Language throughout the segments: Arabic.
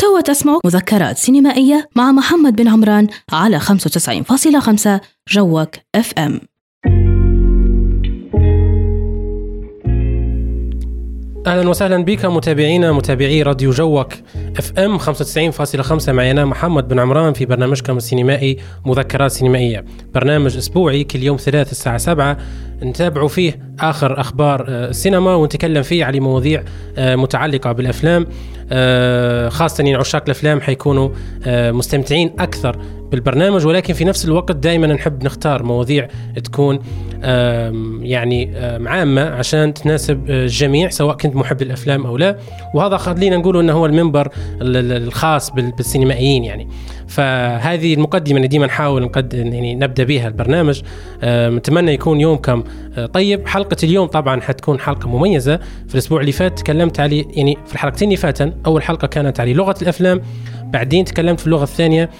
توا تسمعوا مذكرات سينمائية مع محمد بن عمران على 95.5 جوك FM أهلا وسهلا بك متابعينا متابعي راديو جوك FM 95.5 معي أنا محمد بن عمران في برنامجكم السينمائي مذكرات سينمائية. برنامج أسبوعي كل يوم ثلاث الساعة 7 نتابع فيه آخر أخبار آه، السينما ونتكلم فيه على مواضيع آه، متعلقة بالأفلام. آه، خاصة يعني عشاق الأفلام حيكونوا مستمتعين أكثر بالبرنامج ولكن في نفس الوقت دائما نحب نختار مواضيع تكون يعني عامة عشان تناسب الجميع سواء كنت محب للأفلام أو لا. وهذا خلينا نقول إنه هو المنبر الخاص بالسينمائيين يعني. فهذه المقدمة اللي ديما نحاول نقدم يعني نبدأ بها البرنامج. نتمنى يكون يومكم آه، طيب. حلقة اليوم طبعا حتكون حلقة مميزة. في الأسبوع اللي فات تكلمت عليه يعني في الحلقتين اللي فاتن أول حلقة كانت على لغة الأفلام بعدين تكلمت في اللغة الثانية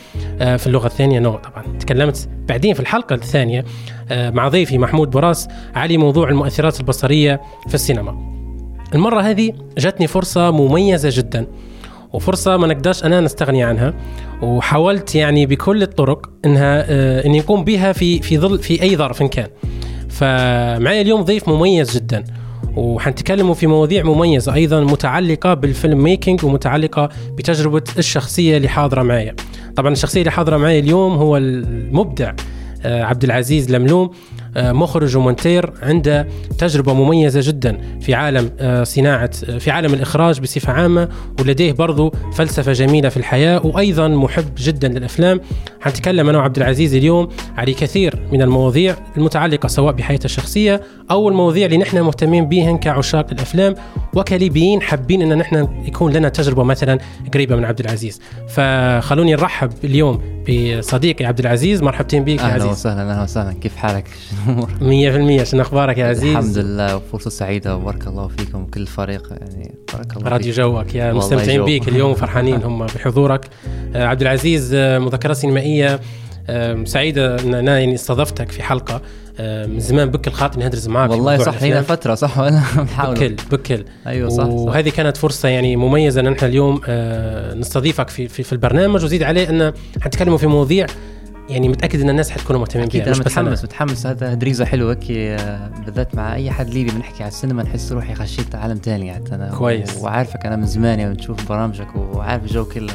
آه، في اللغة الثانية نو طبعا تكلمت بعدين في الحلقة الثانية آه، مع ضيفي محمود براس على موضوع المؤثرات البصرية في السينما. المرة هذه جاتني فرصة مميزة جدا. وفرصة ما نقدرش أنا نستغني عنها. وحاولت يعني بكل الطرق إنها آه إني أقوم بها في في ظل في أي ظرف كان. فمعي اليوم ضيف مميز جدا. وحنتكلموا في مواضيع مميزة أيضا متعلقة بالفيلم ميكينج ومتعلقة بتجربة الشخصية اللي حاضرة معي طبعا الشخصية اللي حاضرة معي اليوم هو المبدع آه، عبد العزيز لملوم. مخرج ومونتير عنده تجربة مميزة جدا في عالم آه، صناعة آه، في عالم الإخراج بصفة عامة ولديه برضو فلسفة جميلة في الحياة وأيضا محب جدا للأفلام. حنتكلم أنا وعبد العزيز اليوم على كثير من المواضيع المتعلقة سواء بحياته الشخصية أو المواضيع اللي نحن مهتمين بهن كعشاق الأفلام وكليبيين حابين أن نحن يكون لنا تجربة مثلا قريبة من عبد العزيز. فخلوني نرحب اليوم بصديقي عبد العزيز. مرحبتين بك يا عزيز. أهلا وسهلا أهلا وسهلا. كيف حالك؟ الأمور. 100% شنو أخبارك يا عزيز؟ الحمد لله وفرصة سعيدة وبارك الله فيكم وكل الفريق يعني بارك الله راديو جوك يا مستمتعين بيك اليوم فرحانين هم بحضورك. آه، عبد العزيز آه، مذكرة سينمائية آه، سعيدة ان أنا يعني استضفتك في حلقة من زمان بكل خاطر ندرس معك والله صح لنا فترة صح؟ وأنا بحاول. بكل بكل. أيوه صح وهذه كانت فرصة يعني مميزة إن نحن اليوم نستضيفك في في, في البرنامج وزيد عليه إن حنتكلموا في مواضيع يعني متأكد إن الناس حتكونوا مهتمين بيها مش متحمس متحمس. هذا دريزة حلوة هيك آه، بالذات مع أي حد ليبي بنحكي على السينما نحس روحي خشيت عالم ثاني يعني أنا كويس. وعارفك أنا من زمان يعني بنشوف برامجك وعارف الجو كله.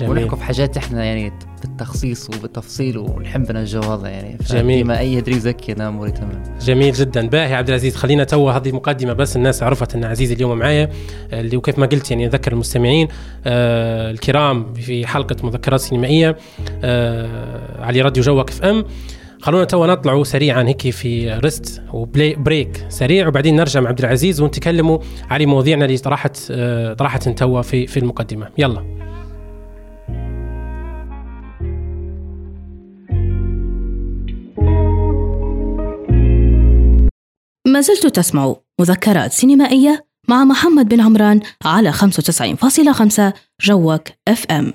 جميل. ونحكوا في حاجات إحنا يعني بالتخصيص وبالتفصيل ونحب الجو هذا يعني. جميل. ما أي هدري زكي أنا اموري تمام جميل جدا. باهي عبد العزيز خلينا تو هذه مقدمة بس الناس عرفت إن عزيز اليوم معايا اللي وكيف ما قلت يعني أذكر المستمعين آه الكرام في حلقة مذكرات سينمائية آه على راديو جوك FM. خلونا تو نطلعوا سريعا هيك في rest و play break سريع وبعدين نرجع مع عبد العزيز ونتكلموا على مواضيعنا اللي طرحت آه طرحت توا في في المقدمة. يلا. ما زلت تسمع مذكرات سينمائية مع محمد بن عمران على 95.5 جوك FM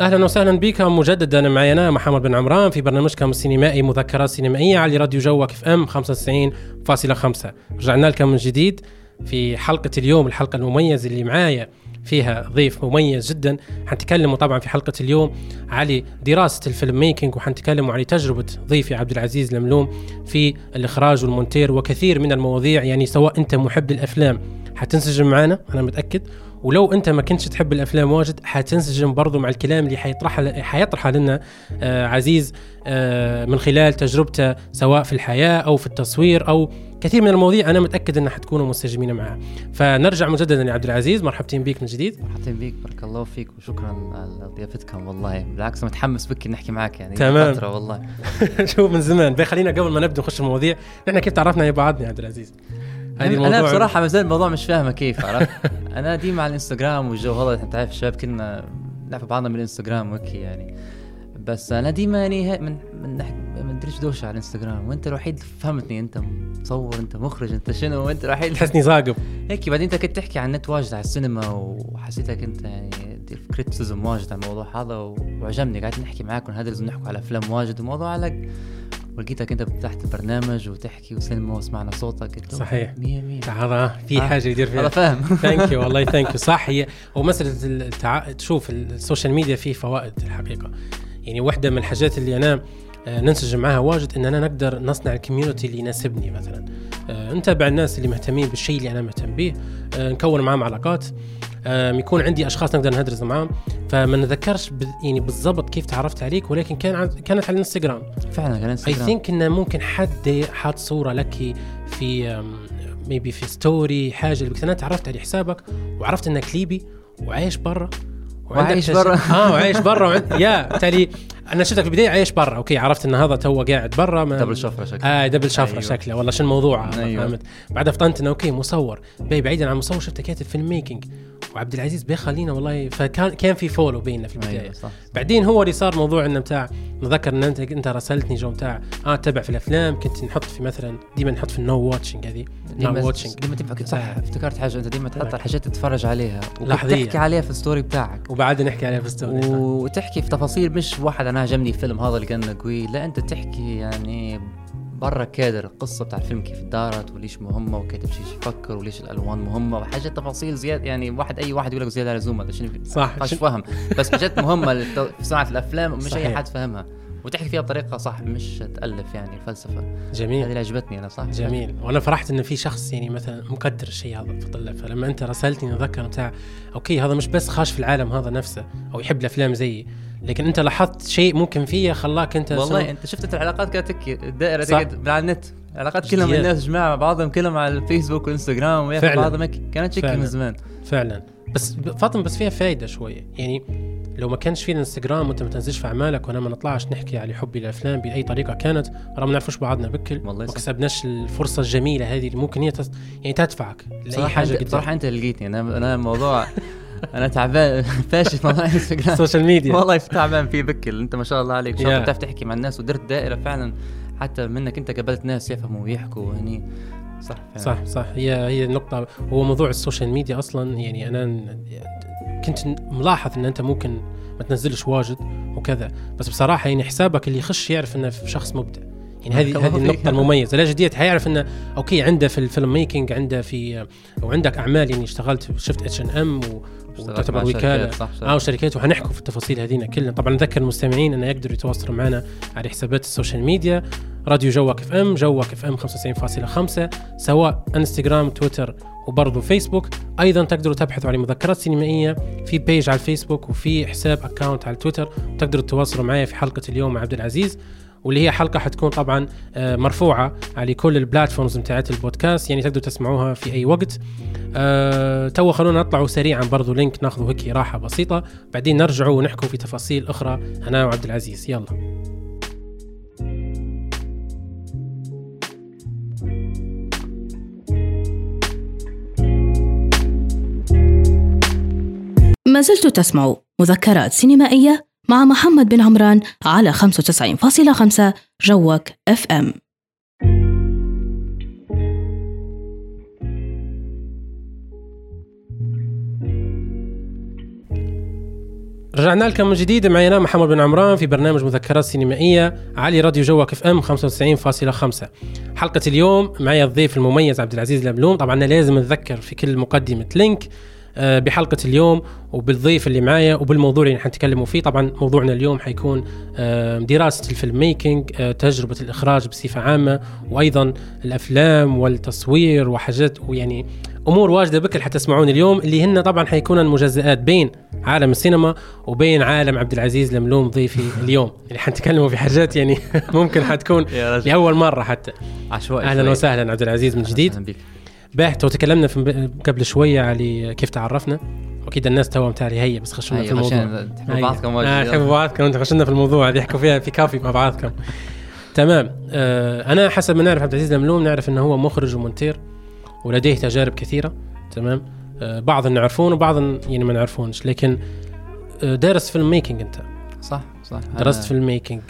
أهلا وسهلا بكم مجددا معي أنا محمد بن عمران في برنامجكم السينمائي مذكرات سينمائية على راديو جوك FM 95.5 رجعنا لكم من جديد في حلقة اليوم الحلقة المميزة اللي معايا. فيها ضيف مميز جدا. حنتكلموا طبعا في حلقة اليوم على دراسة ال filmmaking وحنتكلموا على تجربة ضيفي عبد العزيز لملوم في الإخراج والمونتير وكثير من المواضيع. يعني سواء أنت محب للافلام حتنسجم معنا أنا متأكد. ولو أنت ما كنتش تحب الأفلام واجد حتنسجم برضو مع الكلام اللي حيطرحه حيطرحه لنا آه عزيز آه من خلال تجربته سواء في الحياة أو في التصوير أو كثير من المواضيع أنا متأكد ان حتكونوا منسجمين معها. فنرجع مجددا يا عبد العزيز مرحبتين بك من جديد. مرحبتين بك بارك الله فيك وشكرا على ضيافتكم والله بالعكس متحمس بك نحكي معك يعني تمام. فترة والله. شوف من زمان. خلينا قبل ما نبدأ نخش المواضيع نحن كيف تعرفنا يا بعض يا عبد العزيز؟ هذه الموضوع أنا بصراحة ما زال الموضوع مش فاهمه كيف عرفت؟ أنا ديما على الإنستغرام والجو هذا أنت عارف الشباب كلنا نعرف بعضنا من الإنستغرام وهيك يعني. بس أنا ديما يعني من من ما ادريش دوشة على الإنستغرام. وأنت الوحيد فهمتني. أنت مصور أنت مخرج أنت شنو؟ وأنت الوحيد تحسني ثاقب هيك بعدين أنت كنت تحكي عن النت واجد على السينما وحسيتك أنت يعني كريتيسيزم واجد على الموضوع هذا وعجبني. قاعد نحكي معاك هذا لازم نحكوا على أفلام واجد وموضوع على ولقيتك أنت فتحت البرنامج وتحكي وسلمى وسمعنا صوتك. قلت صحيح. 100 100 هذا في آه. حاجة يدير فيها. هذا فاهم thank you والله thank you صح هي ومسألة التع... تشوف ال social media فيه فوائد الحقيقة. يعني واحدة من الحاجات اللي أنا آه، ننسجم معها واجد إن أنا نقدر نصنع ال community اللي يناسبني مثلا. آه، نتابع الناس اللي مهتمين بالشيء اللي أنا مهتم به. آه، نكون معهم علاقات. يكون عندي أشخاص نقدر نهدرز معاهم. فما نتذكرش ب... يعني بالضبط كيف تعرفت عليك ولكن كان. كانت على الإنستغرام. فعلا كان اي إنستغرام. think إنه ممكن حد حاط صورة لك في maybe في story حاجة أنا تعرفت على حسابك وعرفت إنك ليبي وعايش برا. وعايش برا. آه وعايش برا وعند... يا بالتالي أنا شفتك في البداية عايش برا. okay عرفت إن هذا تو قاعد برا ما... دبل شفرة شكله. آه دبل شفرة أيوة. شكله. والله شو الموضوع أيوة. فهمت؟ بعدها فطنت انه okay مصور. بي بعيدا عن مصور شفته كاتب film making وعبد العزيز بي خلينا والله فكان كان في follow بيننا في البداية. أيوه صح بعدين هو اللي صار موضوع إنه بتاع نذكر إن انت أنت راسلتني جو بتاع آه تتابع في الأفلام كنت نحط في مثلا ديما نحط في ال now watching هذه. now watching ديما تبقى صح آه. افتكرت حاجة أنت ديما تحط. الحاجات تتفرج عليها. وتحكي عليها في الستوري بتاعك. وبعد نحكي عليها في ال story. وتحكي في تفاصيل مش واحد أنا عجبني الفيلم هذا اللي كان قوي. لا أنت تحكي يعني برا كادر القصة بتاع الفيلم كيف دارت وليش مهمة وكيف تمشي يفكر وليش الألوان مهمة وحاجات تفاصيل زيادة. يعني واحد أي واحد يقول لك زيادة على اللزوم هذا شنو؟ صح. مش فاهم بس حاجات للت- في صناعة الأفلام مش صحيح. اي حد فهمها. وتحكي فيها بطريقة صح مش تألف يعني الفلسفة. هذه جميل اللي عجبتني أنا صح؟ جميل. وأنا فرحت انه في شخص يعني مثلا مقدر الشيء هذا فطلع فلما أنت راسلتني أتذكر بتاع أوكي هذا مش بس خاش في العالم هذا نفسه أو يحب الأفلام زيي. لكن أنت لاحظت شيء ممكن فيه خلاك أنت والله سو- أنت شفت العلاقات كانت تكي الدائره. تقعد على النت العلاقات كلهم. الناس جماعة بعضهم كلهم على الفيسبوك والانستغرام وياخذوا فعلا. بعضهم كانت شكل. من زمان فعلا بس فاطمه بس فيها فايدة شوية يعني لو ما كانش في الإنستغرام وأنت ما تنزلش في أعمالك وأنا ما نطلعش نحكي على حبي للافلام بأي طريقة كانت رغم ما نعرفوش بعضنا بكل والله ما. كسبناش الفرصة الجميلة هذه اللي ممكن هي تس... يعني تدفعك لأي حاجة انت صراحة أنت لقيتني أنا أنا الموضوع أنا تعبان فاشل في موضوع الانستغرام ال social media والله تعبان فيه بكل أنت ما شاء الله عليك. شاطر. بتعرف تحكي مع الناس ودرت دائرة فعلا. حتى منك أنت قابلت ناس يفهموا ويحكوا يعني صح فعلا. صح صح. هي هي النقطة. هو موضوع ال social media أصلا يعني أنا ن- كنت ملاحظ إن أنت ممكن ما تنزلش واجد وكذا. بس بصراحة يعني حسابك اللي يخش يعرف في شخص مبدع. يعني هذه هذه. النقطة المميزة. لا جدية حيعرف إنه okay عنده في ال film making عنده في وعندك أعمال يعني اشتغلت شفت اتش ان ام وتعتبر وكالة. شركات، صح آه وشركات وحنحكوا في التفاصيل هذينا كلها طبعا نذكر المستمعين انه يقدروا يتواصلوا معنا على حسابات ال social media راديو جوك إف إم جوك إف إم 95.5 سواء إنستغرام تويتر وبرضه فيسبوك. أيضا تقدروا تبحثوا عن مذكرات سينمائيه في page على الفيسبوك وفي حساب account على تويتر وتقدروا تتواصلوا معي في حلقة اليوم مع عبد العزيز. واللي هي حلقة حتكون طبعا آه، مرفوعة على كل ال platforms بتاعت البودكاست يعني تقدروا تسمعوها في أي وقت. أه تو خلونا نطلعوا سريعا برضو link ناخذوا هيك راحه بسيطة. بعدين نرجعوا ونحكوا في تفاصيل أخرى أنا وعبد العزيز. يلا. ما زلت تسمع مذكرات سينمائية مع محمد بن عمران على 95.5 جوك اف ام رجعنا لكم من جديد. معي أنا محمد بن عمران في برنامج مذكرات سينمائية على راديو جوك اف ام 95.5 حلقة اليوم معي الضيف المميز عبد العزيز الاملوم طبعا لازم نذكر في كل مقدمة link. بحلقة اليوم وبالضيف اللي معايا وبالموضوع اللي حنتكلموا فيه. طبعا موضوعنا اليوم حيكون آه، دراسة ال film making آه، تجربة الإخراج بصفة عامة وأيضا الأفلام والتصوير وحاجات ويعني أمور واجدة بكل حتسمعون اليوم اللي هن طبعا حيكون المجزئات بين عالم السينما وبين عالم عبد العزيز لملوم ضيفي اليوم. اللي حنتكلموا في حاجات يعني ممكن حتكون لأول مرة حتى. عشوائي أهلا. وسهلا عبد العزيز من جديد. أهلاً بك. باهت وتكلمنا في قبل شوية على كيف تعرفنا. واكيد الناس توهم تالي هي بس خشونا في الموضوع. عشان تحبوا. بعضكم آه تحبوا بعضكم أنتم خشنا في الموضوع هذه يحكوا فيها في كافي مع بعضكم. تمام. آه أنا حسب ما نعرف عبد العزيز الملوم نعرف إنه هو مخرج ومونتير ولديه تجارب كثيرة. تمام. آه بعض نعرفون وبعض يعني ما نعرفونش لكن آه دارس film making أنت. صح. صح؟ درست film making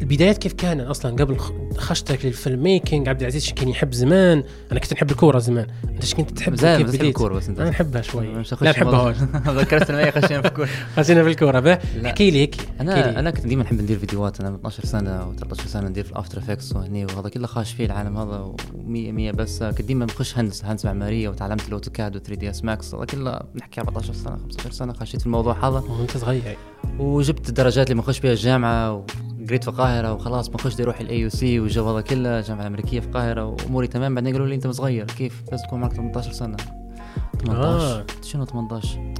البدايات كيف كان أصلا؟ قبل. خشتك لل film making عبد العزيز كان يحب زمان. أنا كنت نحب الكورة زمان. أنت كنت تحب زين بس الكوره بس أنت. أنا نحبها شوي. لا نحبها. واجد ذكرت المية خشينا في الكورة. خلينا في الكورة. احكي لي هيك أنا. أنا كنت ديما نحب ندير فيديوهات. أنا من 12 سنه و13 سنة ندير في ال After Effects وهني وهذا كله خاش فيه العالم هذا و100 100 بس. كنت ديما نخش هندسة هندسة معمارية وتعلمت ال AutoCAD و 3ds Max هذا كله نحكي 14 سنة 15 سنة خشيت في الموضوع هذا. وأنت صغير. وجبت الدرجات اللي بنخش بها الجامعة وقريت في القاهرة وخلاص بنخش بدي أروح ال AUC والجو هذا كله الجامعة الامريكيه في القاهرة وأموري تمام. بعدين قالوا لي أنت صغير كيف؟ بس تكون معك 18 سنة. 18 آه. شنو 18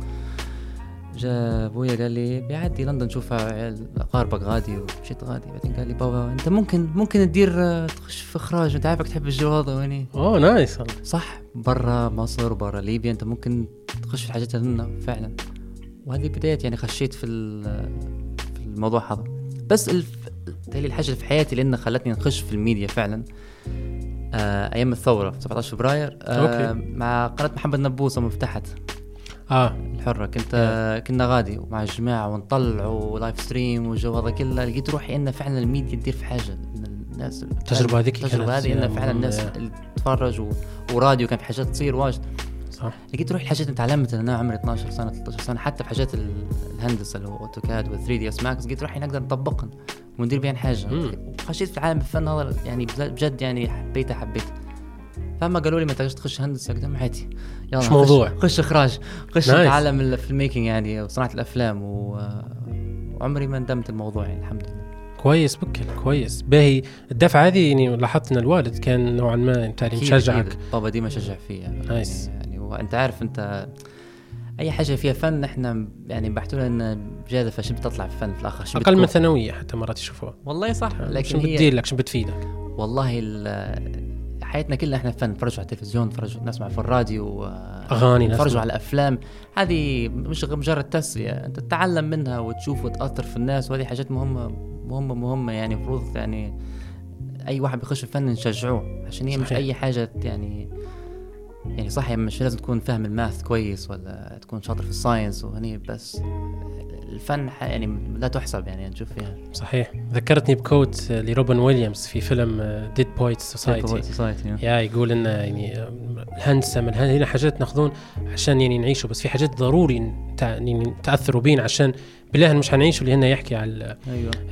جاء ابويا قال لي بيعدي لندن شوف عيال أقاربك غادي ومشيت غادي. بعدين قال لي بابا أنت ممكن ممكن تدير تخش في إخراج. أنت عارفك تحب الجو هذا ويني؟ oh nice. صح. برا مصر برا ليبيا أنت ممكن تخش في الحاجات هذنا فعلا. وهذه بداية يعني خشيت في في الموضوع هذا. بس الف... تالي الحاجة اللي في حياتي لأنها خلتني نخش في الميديا فعلا. آه أيام الثورة 17 فبراير آه okay. مع قناة محمد نبوس لما فتحت. آه. الحرة. كنت كنا غادي ومع الجماعة ونطلع و live stream والجو هذا كله. لقيت روحي إن فعلا الميديا تدير في حاجة. الناس التجربة هذيك التجربة هذه إن فعلا الناس. اللي تتفرج و... وراديو كان في حاجات تصير واجد. صح لقيت روحي الحاجات اللي تعلمتها أنا عمري 12 سنة 13 سنة حتى في حاجات ال- الهندسة اللي هو AutoCAD و 3ds Max لقيت روحي نقدر نطبقهم وندير بيان حاجة. وخشيت في عالم الفن هذا يعني بجد- يعني حبيته حبيته فما قالوا لي ما تقدرش تخش هندسة قلت لهم عادي يلا مش موضوع. خش إخراج خش nice. تعلم ال film making يعني وصناعة الأفلام و... وعمري ما ندمت الموضوع يعني الحمد لله كويس بكل كويس باهي الدفعة هذه يعني لاحظت إن الوالد كان نوعا ما أكيد- مشجعك. بابا ديما شجع فيا نايس. يعني, يعني وأنت عارف أنت أي حاجة فيها فن إحنا يعني بحثوا لنا ان بجادة شو بتطلع في الفن في الآخر شو أقل من. ثانوية حتى مرات يشوفوها والله صح شو لكن هي بتدير لك شو بتفيدك والله ال- حياتنا كلها إحنا فن نتفرجوا على التلفزيون نتفرجوا نسمع في الراديو آه، أغاني نتفرجوا. على افلام هذه مش مجرد تسلية أنت تتعلم منها وتشوف وتأثر في الناس وهذه حاجات مهمة مهمة مهمة يعني المفروض يعني أي واحد بيخش في الفن نشجعوه عشان هي مش. أي حاجة يعني يعني صح يعني مش لازم تكون فاهم ال math كويس ولا تكون شاطر في ال science وهني بس الفن يعني لا تحسب يعني نشوف فيها. صحيح. ذكرتني ب quote لروبن ويليامز في فيلم Dead Poets Society يا يقول ان يعني الهندسه من هنا حاجات ناخذون عشان يعني نعيشوا بس في حاجات ضروري يعني تأثروا بينا عشان بالله مش حنعيشوا اللي هنا يحكي على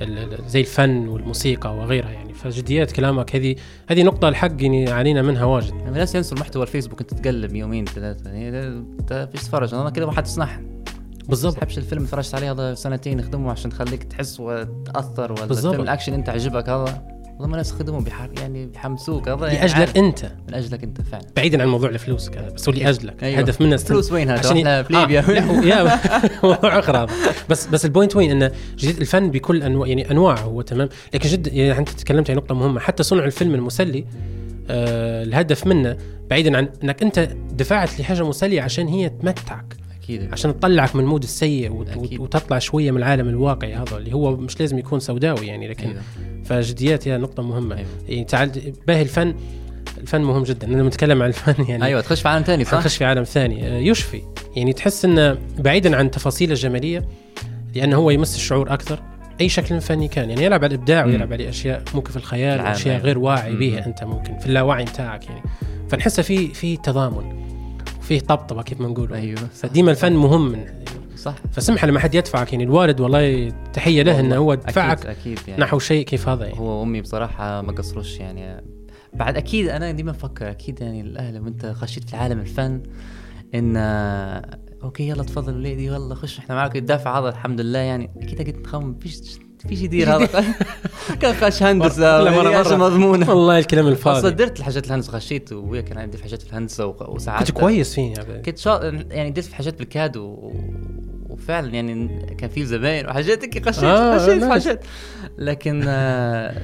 ال- زي الفن والموسيقى وغيرها يعني. فجديات كلامك هذه هذه نقطة الحق يعني علينا منها واجد. يعني الناس ينسوا المحتوى الفيسبوك أنت تقلب يومين ثلاثة. يعني ده- انت فيش تتفرج أنا كده واحد تصنح بالضبط. تحبش الفيلم تفرجت عليه؟ هذا سنتين يخدمه عشان تخليك تحس وتأثر ولا. الفيلم الأكشن أنت عجبك؟ هذا والله ناس خدموا بيحر يعني بيحمسوك هذا يعني لأجلك عارف. أنت. من أجلك أنت فعلا. بعيدا عن موضوع الفلوس كذا بس هو لأجلك. أيوة. هدف منه فلوس وين هذا عشان إحنا في ليبيا. آه موضوع آخر بس بس ال point وين؟ إنه جديد الفن بكل أنواع يعني أنواعه هو تمام. لكن جد يعني أنت تكلمت عن نقطة مهمة. حتى صنع الفيلم المسلي آه الهدف منه بعيدا عن إنك أنت دفعت لحاجه مسلية عشان هي تمتعك. أكيد عشان تطلعك من ال mood السيء وت- أكيد. وتطلع شوية من العالم الواقعي هذا اللي هو مش لازم يكون سوداوي يعني لكن أيوة. فجديات هي نقطة مهمة. يعني تعال باهي الفن الفن مهم جدا لما نتكلم عن الفن يعني أيوه تخش في عالم ثاني صح؟ نخش في عالم ثاني آه، يشفي يعني تحس انه بعيدا عن تفاصيله الجمالية لأنه هو يمس الشعور أكثر أي شكل فني كان يعني يلعب على الإبداع. ويلعب على أشياء ممكن في الخيال واشياء أيوة. غير واعي. بها أنت ممكن في اللاوعي بتاعك يعني فنحسه في في تضامن وفيه طبطبة كيف ما نقول. أيوه. فديما الفن مهم. من صح. فسمح لما حد يدفعك يعني الوالد والله تحية له إنه هو أكيد دفعك أكيد يعني. نحو شيء كيف هذا يعني. هو وامي بصراحة ما قصروش يعني. بعد أكيد أنا ديما أفكر أكيد يعني الأهل وانت خشيت في عالم الفن إن okay يلا تفضل وليدي يلا خش إحنا معك الدافع هذا الحمد لله يعني. أكيد قلت نخمم فيش فيش يدير هذا كان خش هندسة مرة- مرة-. مضمونة والله الكلام أصلا الفاضي درت الحاجات الهندسة خشيت وابويا كان عندي في حاجات في الهندسة وساعات كنت كويس فيه يا عبد. كنت شا... يعني درت في حاجات بالكاد و... وفعلا يعني كان في زباين وحاجات هيك خشيت آه، آه خشيت في. حاجات لكن آه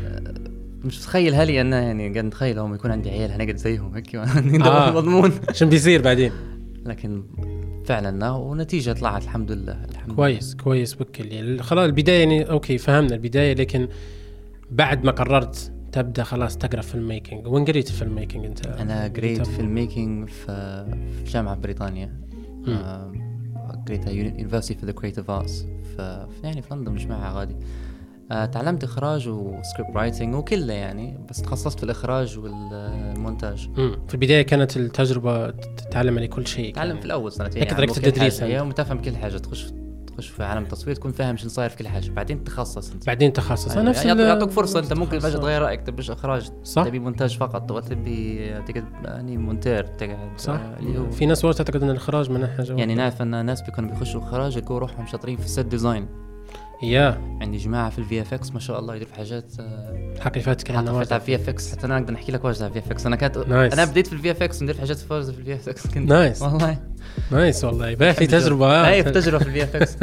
مش متخيل هلي أنا يعني قاعد نتخيل لو يكون عندي عيال هنقعد زيهم هيك آه. آه. مضمون شو بيصير بعدين لكن فعلا ونتيجة طلعت الحمد لله الحمد كويس كويس بكل يعني خلاص البداية يعني okay فهمنا البداية لكن بعد ما قررت تبدأ خلاص تقرأ filmmaking وين قريت ال filmmaking أنت؟ لله. أنا قريت في ال making في في جامعة بريطانيا. آه، قريتها University for the Creative Arts في يعني في لندن مش معها غادي تعلمت إخراج و scriptwriting وكله يعني بس تخصصت في الإخراج والمونتاج. مم. في البداية كانت التجربة تتعلم على كل شيء تعلم في الأول سنتين هيك تركت التدريس يعني تفهم كل حاجة تخش تخش في عالم التصوير تكون فاهم شو صاير في كل حاجة. بعدين تخصص أنت. بعدين تخصص. أيوة. نفس يعني يعطوك فرصة أنت ممكن فجاه تغير رأيك تبي إخراج. صح. تبي مونتاج فقط تبغى تبي تقعد يعني مونتير تقعد صح. اللي هو في ناس تعتقد إن الإخراج من حاجة يعني نعرف ان ناس بيكونوا بيخشوا إخراج يلقوا روحهم شاطرين في ال set design يا. عندي جماعة في ال VFX ما شاء الله يديروا في حاجات حكي فاتك أنا على ال VFX حتى أنا أقدر نحكي لك واجد على ال VFX أنا كانت nice. أنا بديت في ال VFX ندير في حاجات فوز في ال VFX كنت nice والله. nice والله. باهي تجربة. اي في تجربة في ال VFX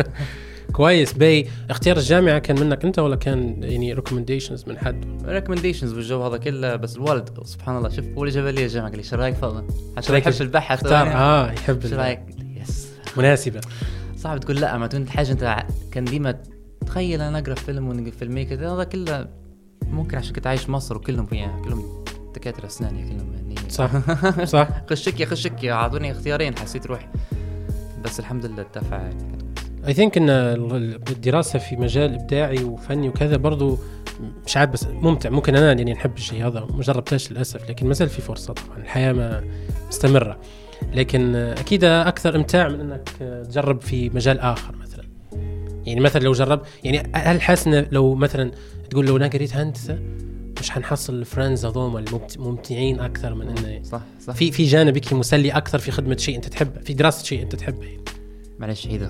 كويس. بي اختيار الجامعة كان منك أنت ولا كان يعني recommendations من حد؟ recommendations بالجو هذا كله بس الوالد سبحان الله شوف هو اللي جاب لي الجامعة قال لي شو رأيك فضل حتى يحب البحث. اختار. آه يحب شو رأيك؟ yes. مناسبة. صعب تقول لا ما تكون حاجة أنت كان ديما تخيل أنا أقرأ فيلم ونقرأ فيلمين كذا هذا كله ممكن عشان كنت عايش مصر وكلهم فيها كلهم دكاترة أسنان كلهم يعني صح. صح. خشك يا خشك يا أعطوني اختيارين حسيت روحي. بس الحمد لله الدفع اي ثينك إن الدراسة في مجال إبداعي وفني وكذا برضو مش عارف بس ممتع. ممكن أنا يعني نحب الشيء هذا ما جربتهاش للأسف لكن ما زال في فرصة طبعا. الحياة ما مستمرة. لكن أكيد أكثر إمتاع من إنك تجرب في مجال آخر. يعني مثلا لو جرب يعني هل حاسس لو مثلا تقول لو أنا قريت هندسة مش حنحصل ال friends هذوما الممتعين أكثر من إنه صح صح في في جانب مسلي أكثر في خدمة شيء أنت تحبه في دراسة شيء أنت تحبه يعني. معلش عيد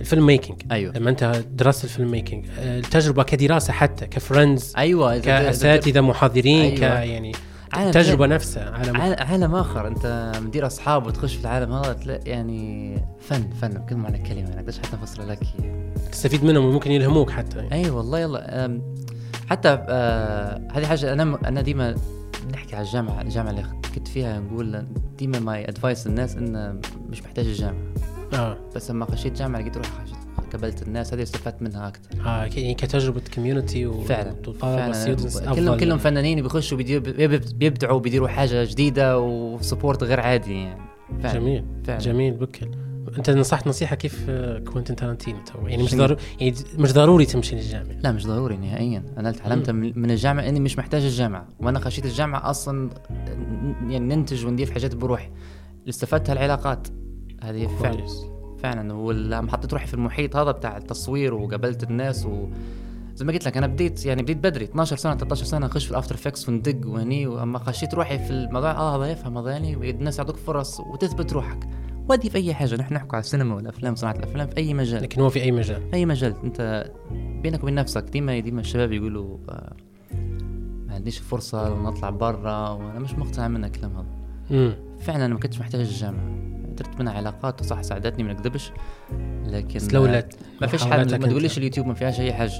ال filmmaking أيوه لما أنت درست ال filmmaking آه، التجربة كدراسة حتى ك friends أيوه كأساتذة محاضرين أيوة. ك يعني التجربه نفسها عالم عالم آخر. أنت مدير أصحاب وتخش في العالم هذا تلاقي يعني فن فن بكل معنى الكلمة. أنا قديش حتى افسر لك. تستفيد منهم وممكن يلهموك حتى. يعني. أي والله يلا. حتى آه هذه حاجة أنا أنا ديما نحكي على الجامعة الجامعة اللي كنت فيها نقول ديما my advice للناس انه مش محتاج الجامعة. آه. بس لما خشيت جامعة لقيت روحي قابلت الناس هذه استفدت منها أكثر آه يعني كتجربة community و فعلا فعلا. كلهم كلهم فنانين بيخشوا بيبدعوا بيديروا حاجة جديدة و support غير عادي يعني. فعلا. جميل فعلا. جميل بكل. أنت نصحت نصيحة كيف كوينتن تارانتينو تو؟ يعني مش ضروري يعني مش ضروري تمشي للجامعة. لا مش ضروري نهائيا. أنا تعلمت من الجامعة إني مش محتاج الجامعة. وأنا خشيت الجامعة أصلا يعني ننتج وندير حاجات بروحي. اللي استفدتها العلاقات هذه فعلا. فعلا. ولما حطيت روحي في المحيط هذا بتاع التصوير وقابلت الناس و زي ما قلت لك أنا بديت يعني بديت بدري 12 سنة 13 سنة أخش في ال After Effects وندق وهني وأما خشيت روحي في الموضوع آه هذا يفهم هذا يعني الناس يعطوك فرص وتثبت روحك. ودي في أي حاجة نحن نحكي على السينما والافلام صناعة الأفلام في أي مجال. لكن هو في أي مجال؟ أي مجال. أنت بينك وبين نفسك ديما ديما الشباب يقولوا آه ما عنديش فرصة نطلع برا وأنا مش مقتنع من الكلام هذا. فعلا أنا ما كنتش محتاج الجامعة. درت منها علاقات وصح ساعدتني ما نكذبش لكن سلولت. ما فيش حد ما تقوليش اليوتيوب ما فيهاش أي حاجة.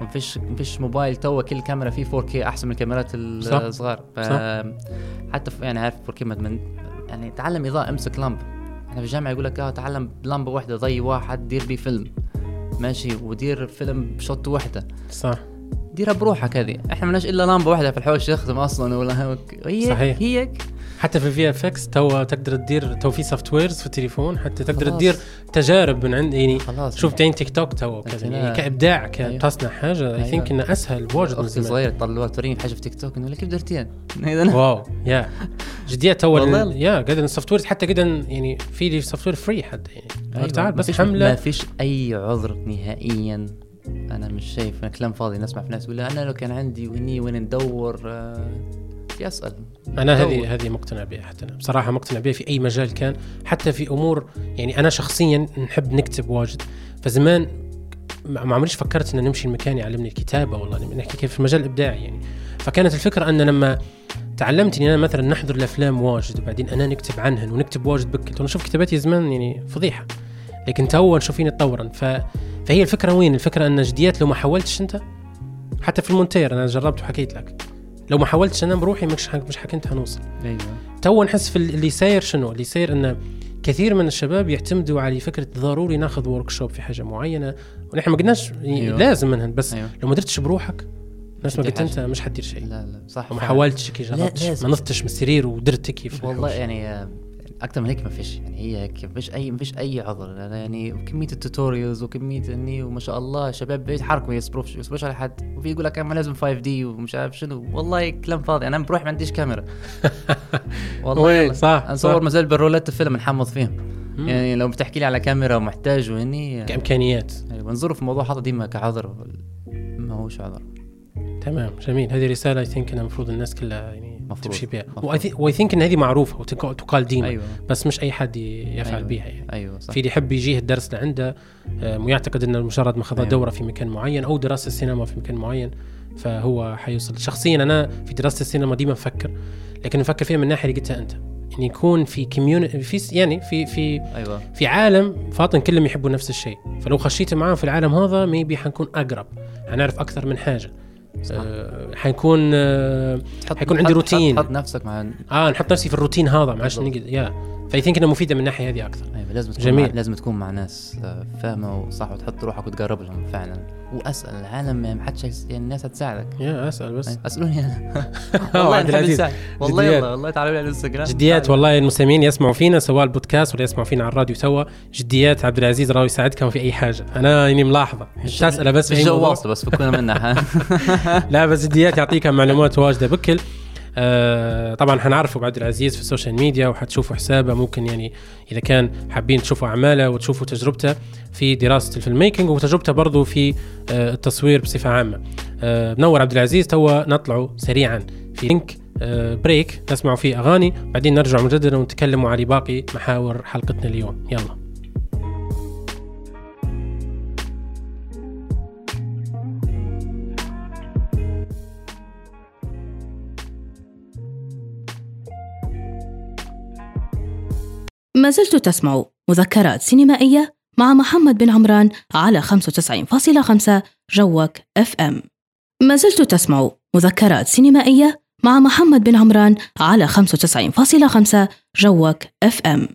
ما فيش ما فيش موبايل تو كل كاميرا فيه 4K أحسن من الكاميرات الصغار. ف... حتى يعني عارف 4K من يعني تعلم إضاءة امسك لمب إحنا في الجامعة يقول لك آه تعلم بلمبه واحدة ضي واحد دير بيه فيلم. ماشي ودير فيلم بشوت واحدة. صح. ديرها بروحك هذه. إحنا مالناش إلا لمبه واحدة في الحوش يخدم أصلا ولا هي صحيح. هيك. حتى في VFX تو تقدر تدير تو في softwares في التليفون حتى تقدر. تدير تجارب من عند يعني خلاص. شوف تعين تيك توك تو كذا يعني كإبداع كتصنع أيوه. حاجة I think إنه أسهل واجد أختي صغيرة طلعوا توريني حاجة في تيك توك انه كيف درتيها؟ wow يا. جديا تو يا قد ال softwares حتى قد يعني في software free حتى يعني. أيوة. تعال بس حملة. ما فيش أي عذر نهائيا. أنا مش شايف أنا كلام فاضي نسمع في ناس يقول أنا لو كان عندي ويني وين ندور آه أسأل. أنا هذه هذه مقتنع بها حتى أنا. بصراحة مقتنع بها في أي مجال كان حتى في أمور يعني أنا شخصيا نحب نكتب واجد. فزمان ما عمريش فكرت ان نمشي المكان يعلمني الكتابة والله نحكي كيف في المجال الابداعي يعني. فكانت الفكرة إن لما تعلمت إني أنا مثلا نحضر الأفلام واجد وبعدين أنا نكتب عنهن ونكتب واجد بكل أنا أشوف كتاباتي زمان يعني فضيحة. لكن تو نشوف فيني تطورا ف... فهي الفكرة وين؟ الفكرة إن جديات لو ما حاولتش أنت حتى في المونتير أنا جربت وحكيت لك. لو ما حاولتش أنا بروحي مش مش حكنت هنوصل أيوه. تو نحس في اللي ساير شنو؟ اللي ساير انه كثير من الشباب يعتمدوا على فكرة ضروري ناخذ workshop في حاجة معينة. ونحن ما قلناش أيوة. لازم منهن بس أيوة. لو ما درتش بروحك نفس ما قلت أنت مش حتدير شيء. لا لا صح. وما حاولتش كي جربتش. ما نضت ش من السرير ودرت كيف. والله يعني أكثر من هيك ما فيش. يعني هي هيك ما فيش أي ما فيش أي عذر. يعني كمية ال tutorials وكمية إني وما شاء الله شباب بيتحركوا يصبروش يصبروش على حد؟ وفي يقول لك أنا لازم 5D ومش عارف شنو. والله كلام فاضي. أنا بروح ما عنديش كاميرا. والله صح نصور مازال بالرولات الفيلم نحمض فيهم يعني لو بتحكي لي على كاميرا ومحتاج وهني كإمكانيات. أيوه نظروا في الموضوع هذا ديما كعذر. ما هوش عذر. تمام جميل. هذه رسالة I think المفروض الناس كلها يعني مفروض. تمشي بها و I think إن هذه معروفة وتقال ديما أيوة. بس مش أي حد يفعل أيوة. بها يعني. أيوه صح. في اللي يحب يجيه الدرس لعنده آه، ويعتقد إنه مجرد ما خذ أيوة. دورة في مكان معين أو دراسة السينما في مكان معين فهو حيوصل. شخصيا أنا في دراسة السينما ديما بفكر لكن نفكر فيها من الناحيه اللي قلتها أنت. إن يكون في community في يعني في في أيوه. في عالم فاطن كلهم يحبوا نفس الشيء. فلو خشيت معاهم في العالم هذا maybe حنكون أقرب. حنعرف أكثر من حاجة. آه حيكون آه حيكون عندي روتين. تحط نفسك مع آه نحط نفسي في الروتين هذا عادش نقدر يا. ف I think إنها مفيدة من الناحية هذه أكثر. أيوه لازم تكون جميل. مع لازم تكون مع ناس آه، فاهمة وصح وتحط روحك وتقرب لهم فعلا. وأسأل العالم يعني ما حدش يعني الناس هتساعدك. يا أسأل بس. أيوة، أسألوني أنا. والله عبد العزيز والله يلا والله تعالوا لي على الإنستغرام. جديات والله المستمعين يسمعوا فينا سواء البودكاست ولا يسمعوا فينا على الراديو سوا. جديات عبد العزيز راهو يساعدكم في أي حاجة. أنا يعني ملاحظة. مش اساله بس في أي بس فكونا منها لا بس جديات يعطيكم معلومات واجدة. بكل. آه طبعا حنعرفوا عبد العزيز في السوشيال ميديا وحتشوفوا حسابه ممكن يعني إذا كان حابين تشوفوا أعماله وتشوفوا تجربته في دراسة ال filmmaking وتجربته برضه في آه التصوير بصفة عامة. آه منور عبد العزيز توا نطلعوا سريعا في لينك آه break نسمعوا فيه أغاني بعدين نرجع مجددا ونتكلموا على باقي محاور حلقتنا اليوم. يلا. ما زلت تسمع مذكرات سينمائية مع محمد بن عمران على 95.5 جوك اف ام. ما زلت تسمع مذكرات سينمائية مع محمد بن عمران على 95.5 جوك اف ام.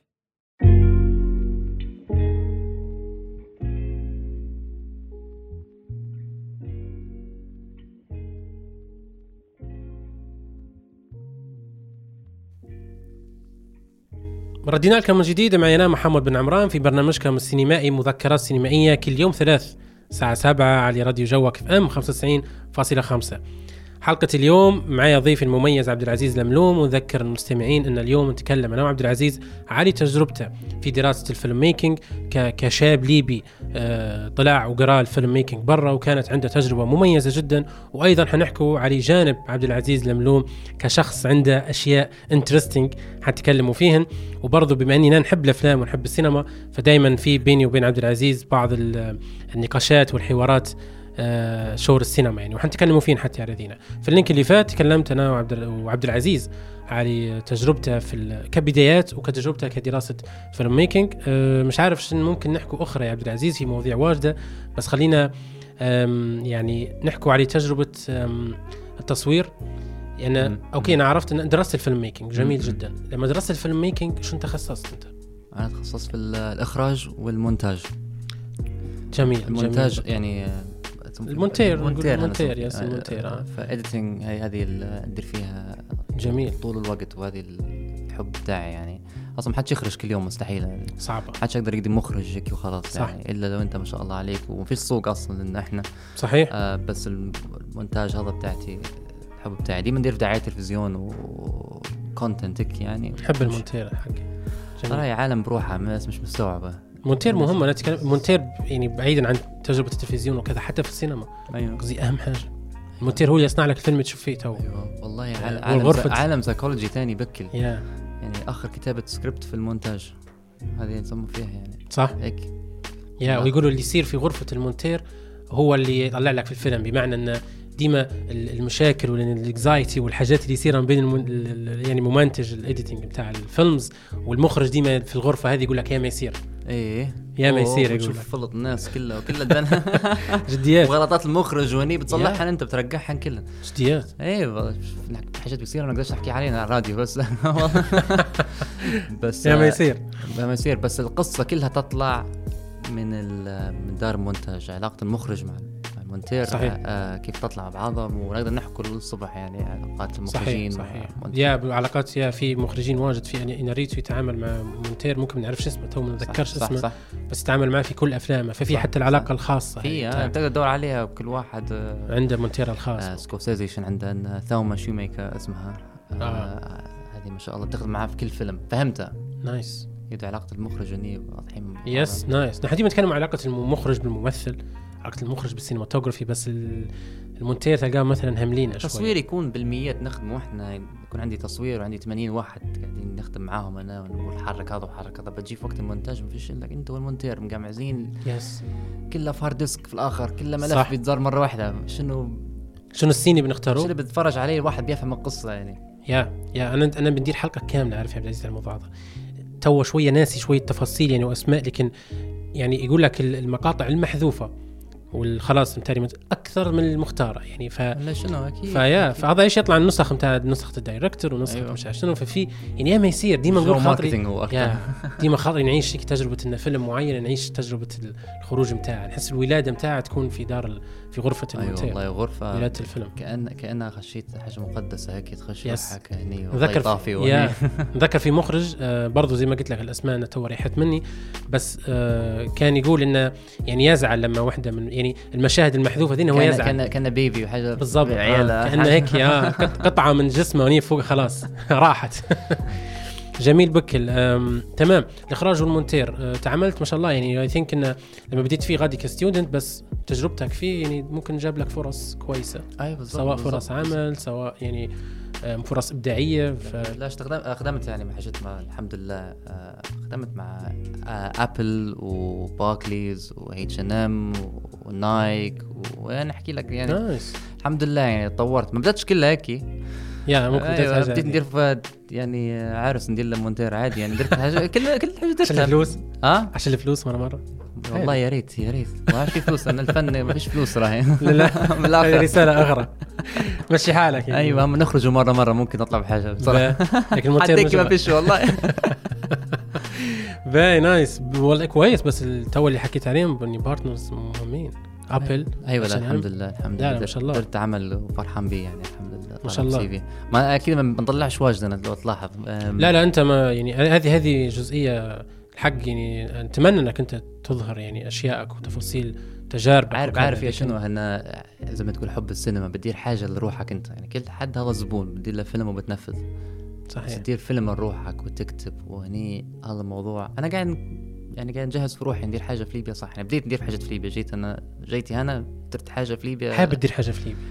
ردينا لكم من جديد. معي أنا محمد بن عمران في برنامجكم السينمائي مذكرات سينمائية كل يوم ثلاث الساعة 7 على راديو جوك إف إم 95.5 حلقة اليوم معي ضيفي المميز عبد العزيز لملوم. ونذكر المستمعين أن اليوم نتكلم أنا وعبد العزيز على تجربته في دراسة ال filmmaking كشاب ليبي. آه، طلع وقرأ ال filmmaking برا وكانت عنده تجربة مميزة جدا. وأيضا حنحكوا على جانب عبد العزيز لملوم كشخص عنده أشياء interesting حتكلموا فيهن. وبرضه بما أننا نحب الأفلام ونحب السينما فدائما في بيني وبين عبد العزيز بعض النقاشات والحوارات آه، شور السينما يعني. وحنتكلموا فين حتى يا رذينا في اللينك اللي فات تكلمت أنا وعبد وعبد العزيز على تجربته في كبدايات وكتجربته كدراسة filmmaking أه مش عارف شنو ممكن نحكوا أخرى يا عبد العزيز. في مواضيع واجدة بس خلينا يعني نحكوا على تجربة التصوير. يعني أوكي أنا عرفت إن درست ال filmmaking جميل جدا. لما درست ال filmmaking شو تخصصت أنت؟ أنا تخصصت في الإخراج والمونتاج. جميل المونتاج جميل. يعني المونتير المونتير المونتير yes المونتير آه. ف editing هي هذه اللي ندير فيها جميل. طول الوقت وهذه الحب بتاعي يعني. أصلا ما حدش يخرج كل يوم مستحيل يعني. صعبة. ما حدش يقدر يقدم مخرج هيك وخلاص صح. يعني إلا لو أنت ما شاء الله عليك وفيش سوق أصلا لنا إحنا. صحيح. آه بس المونتاج هذا بتاعتي الحب بتاعي. ديما ندير دعاية تلفزيون و content يعني. حب المونتير حقي ترى عالم بروحها الناس مش مستوعبة. مونتير مهم أنا اتكلم مونتير يعني بعيدا عن تجربة التلفزيون وكذا حتى في السينما. أيوه. قصدي أهم حاجة. المونتير هو اللي يصنع لك الفيلم تشوف فيه تو. أيوه. والله عالم عالم سايكولوجي ثاني بكل yeah. يعني آخر كتابة سكريبت في المونتاج. هذه يسموا فيها يعني. صح. هيك. يا ويقولوا اللي يصير في غرفة المونتير هو اللي يطلع لك في الفيلم. بمعنى انه ديما المشاكل وال anxiety والحاجات اللي يصير بين المن... يعني ممنتج ال editing بتاع ال films والمخرج ديما في الغرفة هذه يقول لك يا ما يصير. إيه. يا ما يصير يقول شوف فلط الناس كلها وكلها تبان جديات وغلطات المخرج وهني بتصلحها أنت بترجعها كلها. جديات إيه حاجات بيصير ما نقدرش نحكي علينا على الراديو بس. بس يا ما يصير. يا ما يصير. بس القصة كلها تطلع من من دار المونتاج علاقة المخرج مع المونتير صحيح. آه كيف تطلع بعضهم ونقدر نحكي الصبح يعني علاقات المخرجين صحيح صحيح. يا بعلاقات يا في مخرجين واجد في يعني إيناريتو يتعامل مع مونتير ممكن ما نعرفش اسمه تو ما نتذكرش صح اسمه صح بس يتعامل معه في كل أفلامه ففي صح، حتى صح. العلاقة الخاصة في يعني آه تقدر تدور عليها بكل واحد آه عنده مونتير الخاص آه سكورسيزي عندنا ثيلما شونميكر اسمها آه آه. هذه ما شاء الله تخدم معاه في كل فيلم فهمتها nice يبدو علاقة المخرج هني واضحين yes. nice نحن ديما نتكلم عن علاقة المخرج بالممثل علاقه المخرج بال cinematography بس ال- المونتير تلقاه مثلا هملين شوي. تصوير يكون بالميات نخدمه إحنا يكون عندي تصوير وعندي 80 واحد قاعدين نخدم معاهم أنا ونقول حرك هذا وحرك هذا. بتجي في وقت المونتاج ما فيش إلا أنت والمونتير مقمعزين. yes. كلها في hard disk في الآخر كلها ملف صح. بيتزار مرة واحدة. شنو؟ شنو السيني بنختاره؟ اللي بتفرج عليه؟ الواحد بيفهم القصة يعني. yeah yeah. أنا أنا بندير حلقة كاملة عارف يا عبد العزيز على الموضوع هذا. تو شوية ناسي شوية تفاصيل يعني وأسماء لكن يعني يقول لك ال- المقاطع المحذوفة. والخلاص material أكثر من المختارة يعني ف شنو أكيد فيا. فهذا إيش يطلع النسخ نتاع نسخة ال director ونسخة أيوة. مش عارف شنو ففي يعني يا ما يصير ديما نقول خاطري هو ديما خاطري نعيش تجربة إن فيلم معين نعيش تجربة الخروج نتاعه نحس الولادة نتاعها تكون في دار في أيوه المونتير والله غرفة ولاده الفيلم. كأن كأنها خشيت حاجة مقدسة هيك تخش يس. هني طافي في يا. نذكر في مخرج آه برضو زي ما قلت لك الأسماء أنا تو ريحت مني بس آه كان يقول إنه يعني يزعل لما واحدة من يعني المشاهد المحذوفة دي إنه هو يزعل. كان كان بيبي وحاجة بالضبط آه كأنه هيك قط- قطعة من جسمه وني فوق خلاص راحت. جميل بكل. تمام. الإخراج والمونتير آه تعاملت ما شاء الله يعني I think انه لما بديت فيه غادي ك student بس تجربتك فيه يعني ممكن جاب لك فرص كويسة. أيوه بالضبط سواء بالضبط. فرص عمل سواء يعني فرص إبداعية ف لا خدمت يعني مع حاجات مع الحمد لله آه، خدمت مع Apple و Barclays و H&M و Nike وأنا أحكي لك يعني. nice الحمد لله يعني تطورت ما بدأتش كلها هيك. يا ممكن أيوة بديت. ندير في يعني عرس ندير له مونتير عادي يعني درت حاجة كل كل حاجة عشان درتها الفلوس؟ ها عشان الفلوس مره مرة. والله يا ريت يا ريت. ما عادش في فلوس لأن الفن ما فيش فلوس راهي لا لا. رسالة اغرى مشي حالك يعني. أيوه هم نخرجوا مرة مرة ممكن نطلع بحاجة بصراحة. لكن المونتير ما فيش والله. باي نايس والله كويس بس التو اللي حكيت عليهم بني بارتنرز مهمين. ابل أيوه لا عشان الحمد لله الحمد لله. ما شاء الله. درت عمل وفرحان به يعني الحمد لله ما شاء الله. في. ما أكيد ما بنطلعش واجد أنا لو تلاحظ. لا لا أنت ما يعني هذه هذه جزئية الحق يعني أتمنى أنك أنت تظهر يعني أشيائك وتفاصيل تجاربك عارف عارف يا شنو؟ هنا زي ما تقول حب السينما بتدير حاجة لروحك أنت. يعني كل حد هذا زبون بتدير له فيلم وبتنفذ. صحيح. تدير فيلم لروحك وتكتب وهني هذا الموضوع. أنا قاعد يعني قاعد نجهز في روحي ندير حاجة في ليبيا صح. يعني بديت ندير حاجة في ليبيا. جيت أنا جيتي هنا درت حاجة في ليبيا. حابب تدير حاجة في ليبيا؟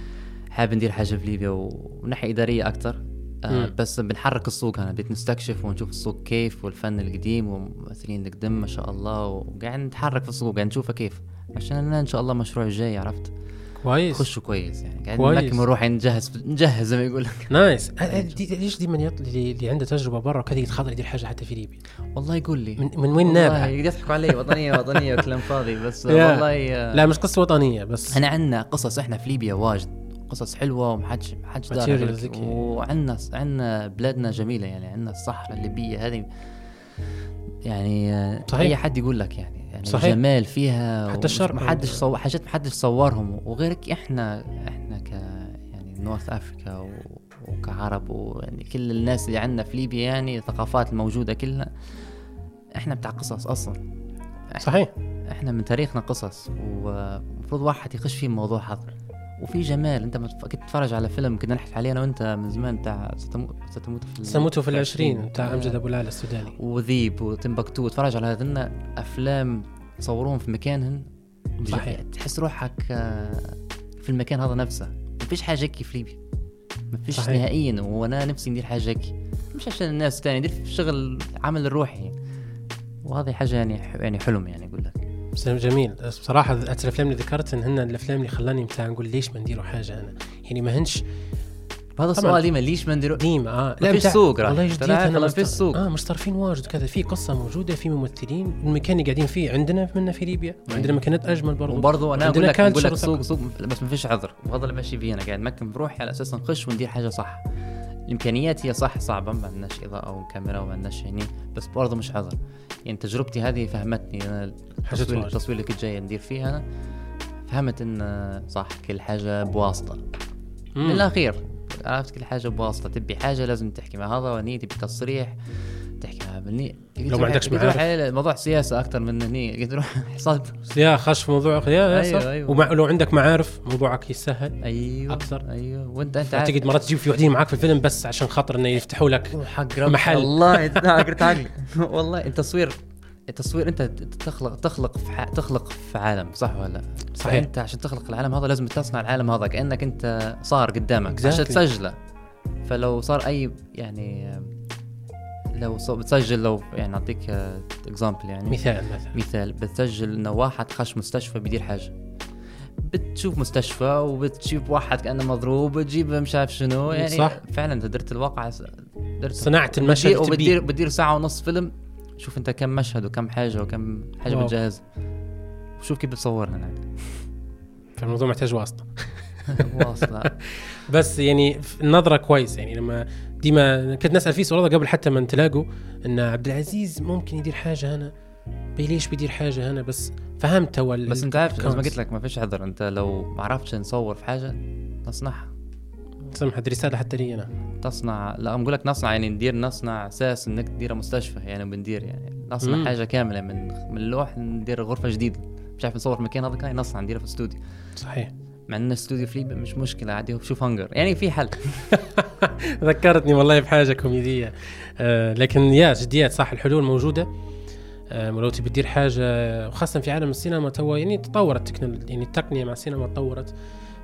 حابب ندير حاجة في ليبيا ومن ناحيه إدارية أكثر آه. بس بنحرك السوق أنا بديت نستكشف ونشوف السوق كيف والفن القديم وممثلين القدم ما شاء الله وقاعد نتحرك في السوق قاعد نشوفه كيف. عشان أنا إن شاء الله مشروع الجاي عرفت؟ كويس. خشوا كويس يعني. قاعد كويس. نلكم روحي نجهز نجهز زي ما يقول لك. nice. دي- ليش ديما يط- اللي عنده تجربة برا وكذا يتخاطر يدير حاجة حتى في ليبيا؟ والله يقول لي. من, من وين نابعه يضحكوا علي. وطنيه وطنية وكلام فاضي. بس. والله آه، لا مش قصة وطنية بس. إحنا عندنا قصص إحنا في ليبيا واجد. قصص حلوة ومحدش محدش دار Material عليك. ذكي. وعندنا عندنا بلادنا جميلة يعني عندنا الصحراء الليبية هذه يعني صحيح. أي حد يقول لك يعني يعني صحيح. جمال فيها حتى الشرق محدش عنده. صو... حاجات محدش صورهم وغيرك إحنا إحنا ك يعني نورث افريكا و... وكعرب ويعني كل الناس اللي عندنا في ليبيا يعني الثقافات الموجودة كلها إحنا بتاع قصص أصلا صحيح إحنا من تاريخنا قصص ومفروض واحد يخش فيه موضوع حظر وفي جمال انت كنت تتفرج على فيلم كنا نحكي عليه أنا وأنت من زمان بتاع ستمو... ستموت في سموتوا في العشرين بتاع أمجد أبو العلا السوداني. وذيب وتمبكتو تتفرج على هذن أفلام صوروهم في مكانهن. صحيح. تحس روحك آه، في المكان هذا نفسه. ما فيش حاجة هيك في ليبيا. ما فيش صحيح. نهائيا. وأنا نفسي ندير حاجة هيك. مش عشان الناس تاني ندير في الشغل عمل الروحي وهذه حاجة يعني يعني حلم يعني أقول لك. جميل. بصراحة الأفلام اللي ذكرت إن هن الأفلام اللي خلاني بتاع نقول ليش ما نديروا حاجة أنا؟ يعني ما هنش هذا. السؤال ديما ليش ما نديروا ديما آه. ما فيش بتاع- سوق. والله جديد أنا ما فيش مستر- سوق. آه مصطرفين واجد كذا. في قصة موجودة في ممثلين. المكان اللي قاعدين فيه عندنا منا في ليبيا. عندنا مكانات أجمل برضو. وبرضه أنا أقول لك أقول لك سوق. سوق بس ما فيش عذر. وهذا اللي ماشي فيه. أنا قاعد نمكن بروحي على أساس نخش وندير حاجة صح. الامكانيات هي صح صعبة ما عندناش إضاءة وكاميرا وما عندناش هني بس برضه مش عذر يعني تجربتي هذه فهمتني أنا التصوير. التصوير اللي كنت جاي ندير فيه أنا فهمت إن صح كل حاجة بواسطة من. الاخير عرفت كل حاجة بواسطة تبي حاجة لازم تحكي مع هذا وني تبي تصريح تحكي مع بني لو ما عندكش معارف. موضوع سياسة أكثر من هني قلت روح حصاد يا خش في موضوع يا أيوة، صح أيوة. ومع لو عندك معارف موضوعك يسهل أيوه أكثر. أيوه وانت أنت عارف تجد مرات تجيب في وحدين معاك في الفيلم بس عشان خاطر إنه يفتحوا لك حق محل. والله عقلي والله التصوير التصوير إنت تخلق تخلق في ح... تخلق في عالم صح ولا لا؟ صحيح. أنت عشان تخلق العالم هذا لازم تصنع العالم هذا كأنك أنت صار قدامك Exactly. عشان تسجله فلو صار أي يعني لو بتسجل لو يعني اعطيك example يعني. مثال مثلا مثال بتسجل إنه واحد خش مستشفى بيدير حاجة. بتشوف مستشفى وبتشوف واحد كأنه مضروب بتجيب مش عارف شنو يعني صح. فعلا أنت درت الواقع درت صناعة المشهد بتدير وبتدير. بتدير ساعة ونص فيلم شوف أنت كم مشهد وكم حاجة وكم حاجة. بتجهز وشوف كيف بتصورها هناك فالموضوع محتاج واسطة. واصله بس يعني النظره كويس يعني لما ديما كنت نسأل فيه سؤال قبل حتى ما نتلاقوا إن عبد العزيز ممكن يدير حاجة هنا؟ بي ليش بيدير حاجة هنا؟ بس فهمت ال- بس أنت عارف زي ما. قلت لك ما فيش عذر. أنت لو ما عرفتش نصور في حاجة نصنعها. سمح هذه رسالة حتى لي أنا. تصنع لا بقول لك نصنع يعني ندير نصنع أساس إنك تدير مستشفى يعني بندير يعني نصنع مم. حاجة كاملة من من اللوح ندير غرفة جديدة. مش عارف نصور في المكان هذا كان نصنع نديره في استوديو. صحيح. مع إن استوديو في ليبيا مش مشكلة عادي شوف هنجر يعني في حل. ذكرتني والله بحاجة كوميدية. آه لكن يا جديات صح الحلول موجودة. آه لو تبي تدير حاجة وخاصة في عالم السينما تو يعني تطورت التكنولوجيا يعني التقنية مع السينما تطورت.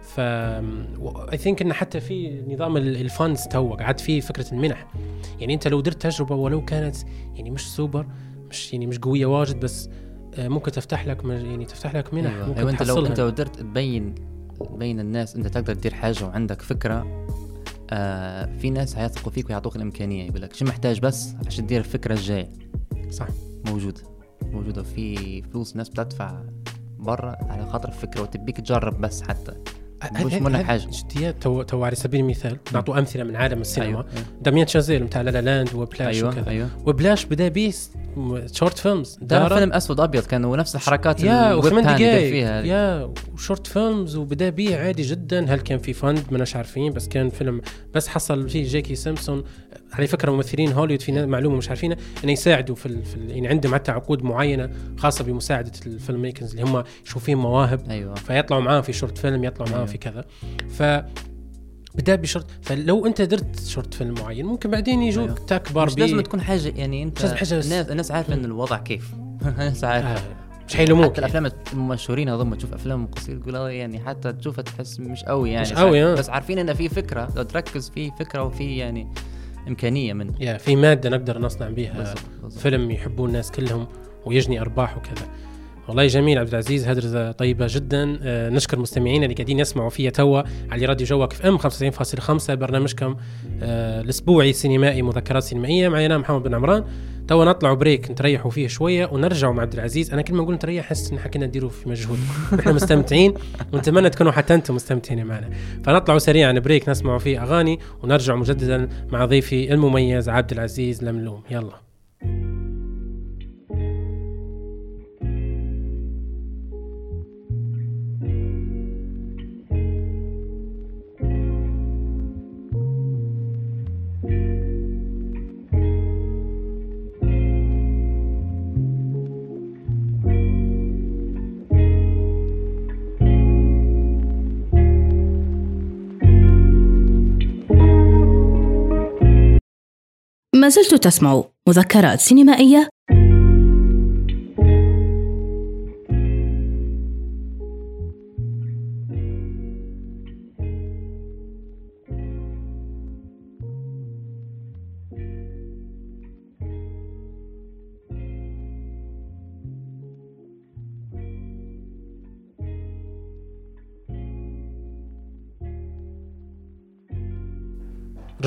ف I think انه حتى في نظام ال- ال funds تو قعد في فكرة المنح. يعني أنت لو درت تجربة ولو كانت يعني مش سوبر مش يعني مش قوية واجد بس آه، ممكن تفتح لك يعني تفتح لك منح أيوه, ممكن أيوة أنت لو. أنت لو قدرت تبين تبين الناس أنت تقدر تدير حاجة وعندك فكرة آه في ناس هيثقوا فيك ويعطوك الإمكانية يقول لك شو محتاج بس عشان تدير الفكرة الجاية. صح. موجودة موجودة. في فلوس ناس بتدفع برا على خاطر الفكرة وتبيك تجرب بس حتى. مش منك. جديات تو, تو على سبيل المثال نعطوا أمثلة من عالم السينما. أيوه. داميان شازيل بتاع لا لا لاند وبلاش أيوه وكذا. أيوه. وبلاش بدأ بيه شورت فيلمز. ده فيلم أسود أبيض كان ونفس الحركات يا الويب وثمان اللي دقائق فيها. هذه. يا وشورت فيلمز وبدا بيه عادي جدا. هل كان في فند؟ ماناش عارفين. بس كان فيلم بس حصل فيه جاكي سيمسون على فكرة ممثلين هوليوود في معلومة مش عارفينها إنه يساعدوا في, ال... في ال... يعني عندهم حتى عقود معينة خاصة بمساعدة ال filmmakers اللي هم يشوفوا فيهم مواهب. أيوه. فيطلعوا معاهم في short film يطلعوا معاهم أيوة. في كذا. ف بدأ بشورت فلو أنت درت short film معين ممكن بعدين يجوك أيوة. تكبر مش لازم تكون حاجة يعني أنت حاجة الناس الناس عارفة إن الوضع كيف. الناس عارفة. آه. مش حيلوموك حتى الأفلام المشهورين هذول تشوف أفلام قصيرة تقول آه يعني حتى تشوفها تحس مش قوي يعني. مش قوي، آه. بس عارفين إن في فكرة لو تركز في فكرة وفي يعني إمكانية منه. يا في مادة نقدر نصنع بها بالضبط بالضبط. فيلم يحبوه الناس كلهم ويجني أرباح وكذا. والله جميل عبد العزيز هدرة طيبة جدا. آه نشكر مستمعينا اللي قاعدين يسمعوا فيها توا على راديو جوك في أم 95.5 برنامجكم آه الأسبوعي السينمائي مذكرات سينمائية. معي أنا محمد بن عمران. توا نطلعوا بريك نتريحوا فيه شوية ونرجعوا مع عبد العزيز. أنا كل ما نقول نتريح أحس إن حكينا نديروا في مجهود. إحنا مستمتعين. ونتمنى تكونوا حتى أنتم مستمتعين معنا. فنطلعوا سريعا بريك نسمعوا فيه أغاني ونرجع مجددا مع ضيفي المميز عبد العزيز لملوم. يلا. زلت تسمع مذكرات سينمائية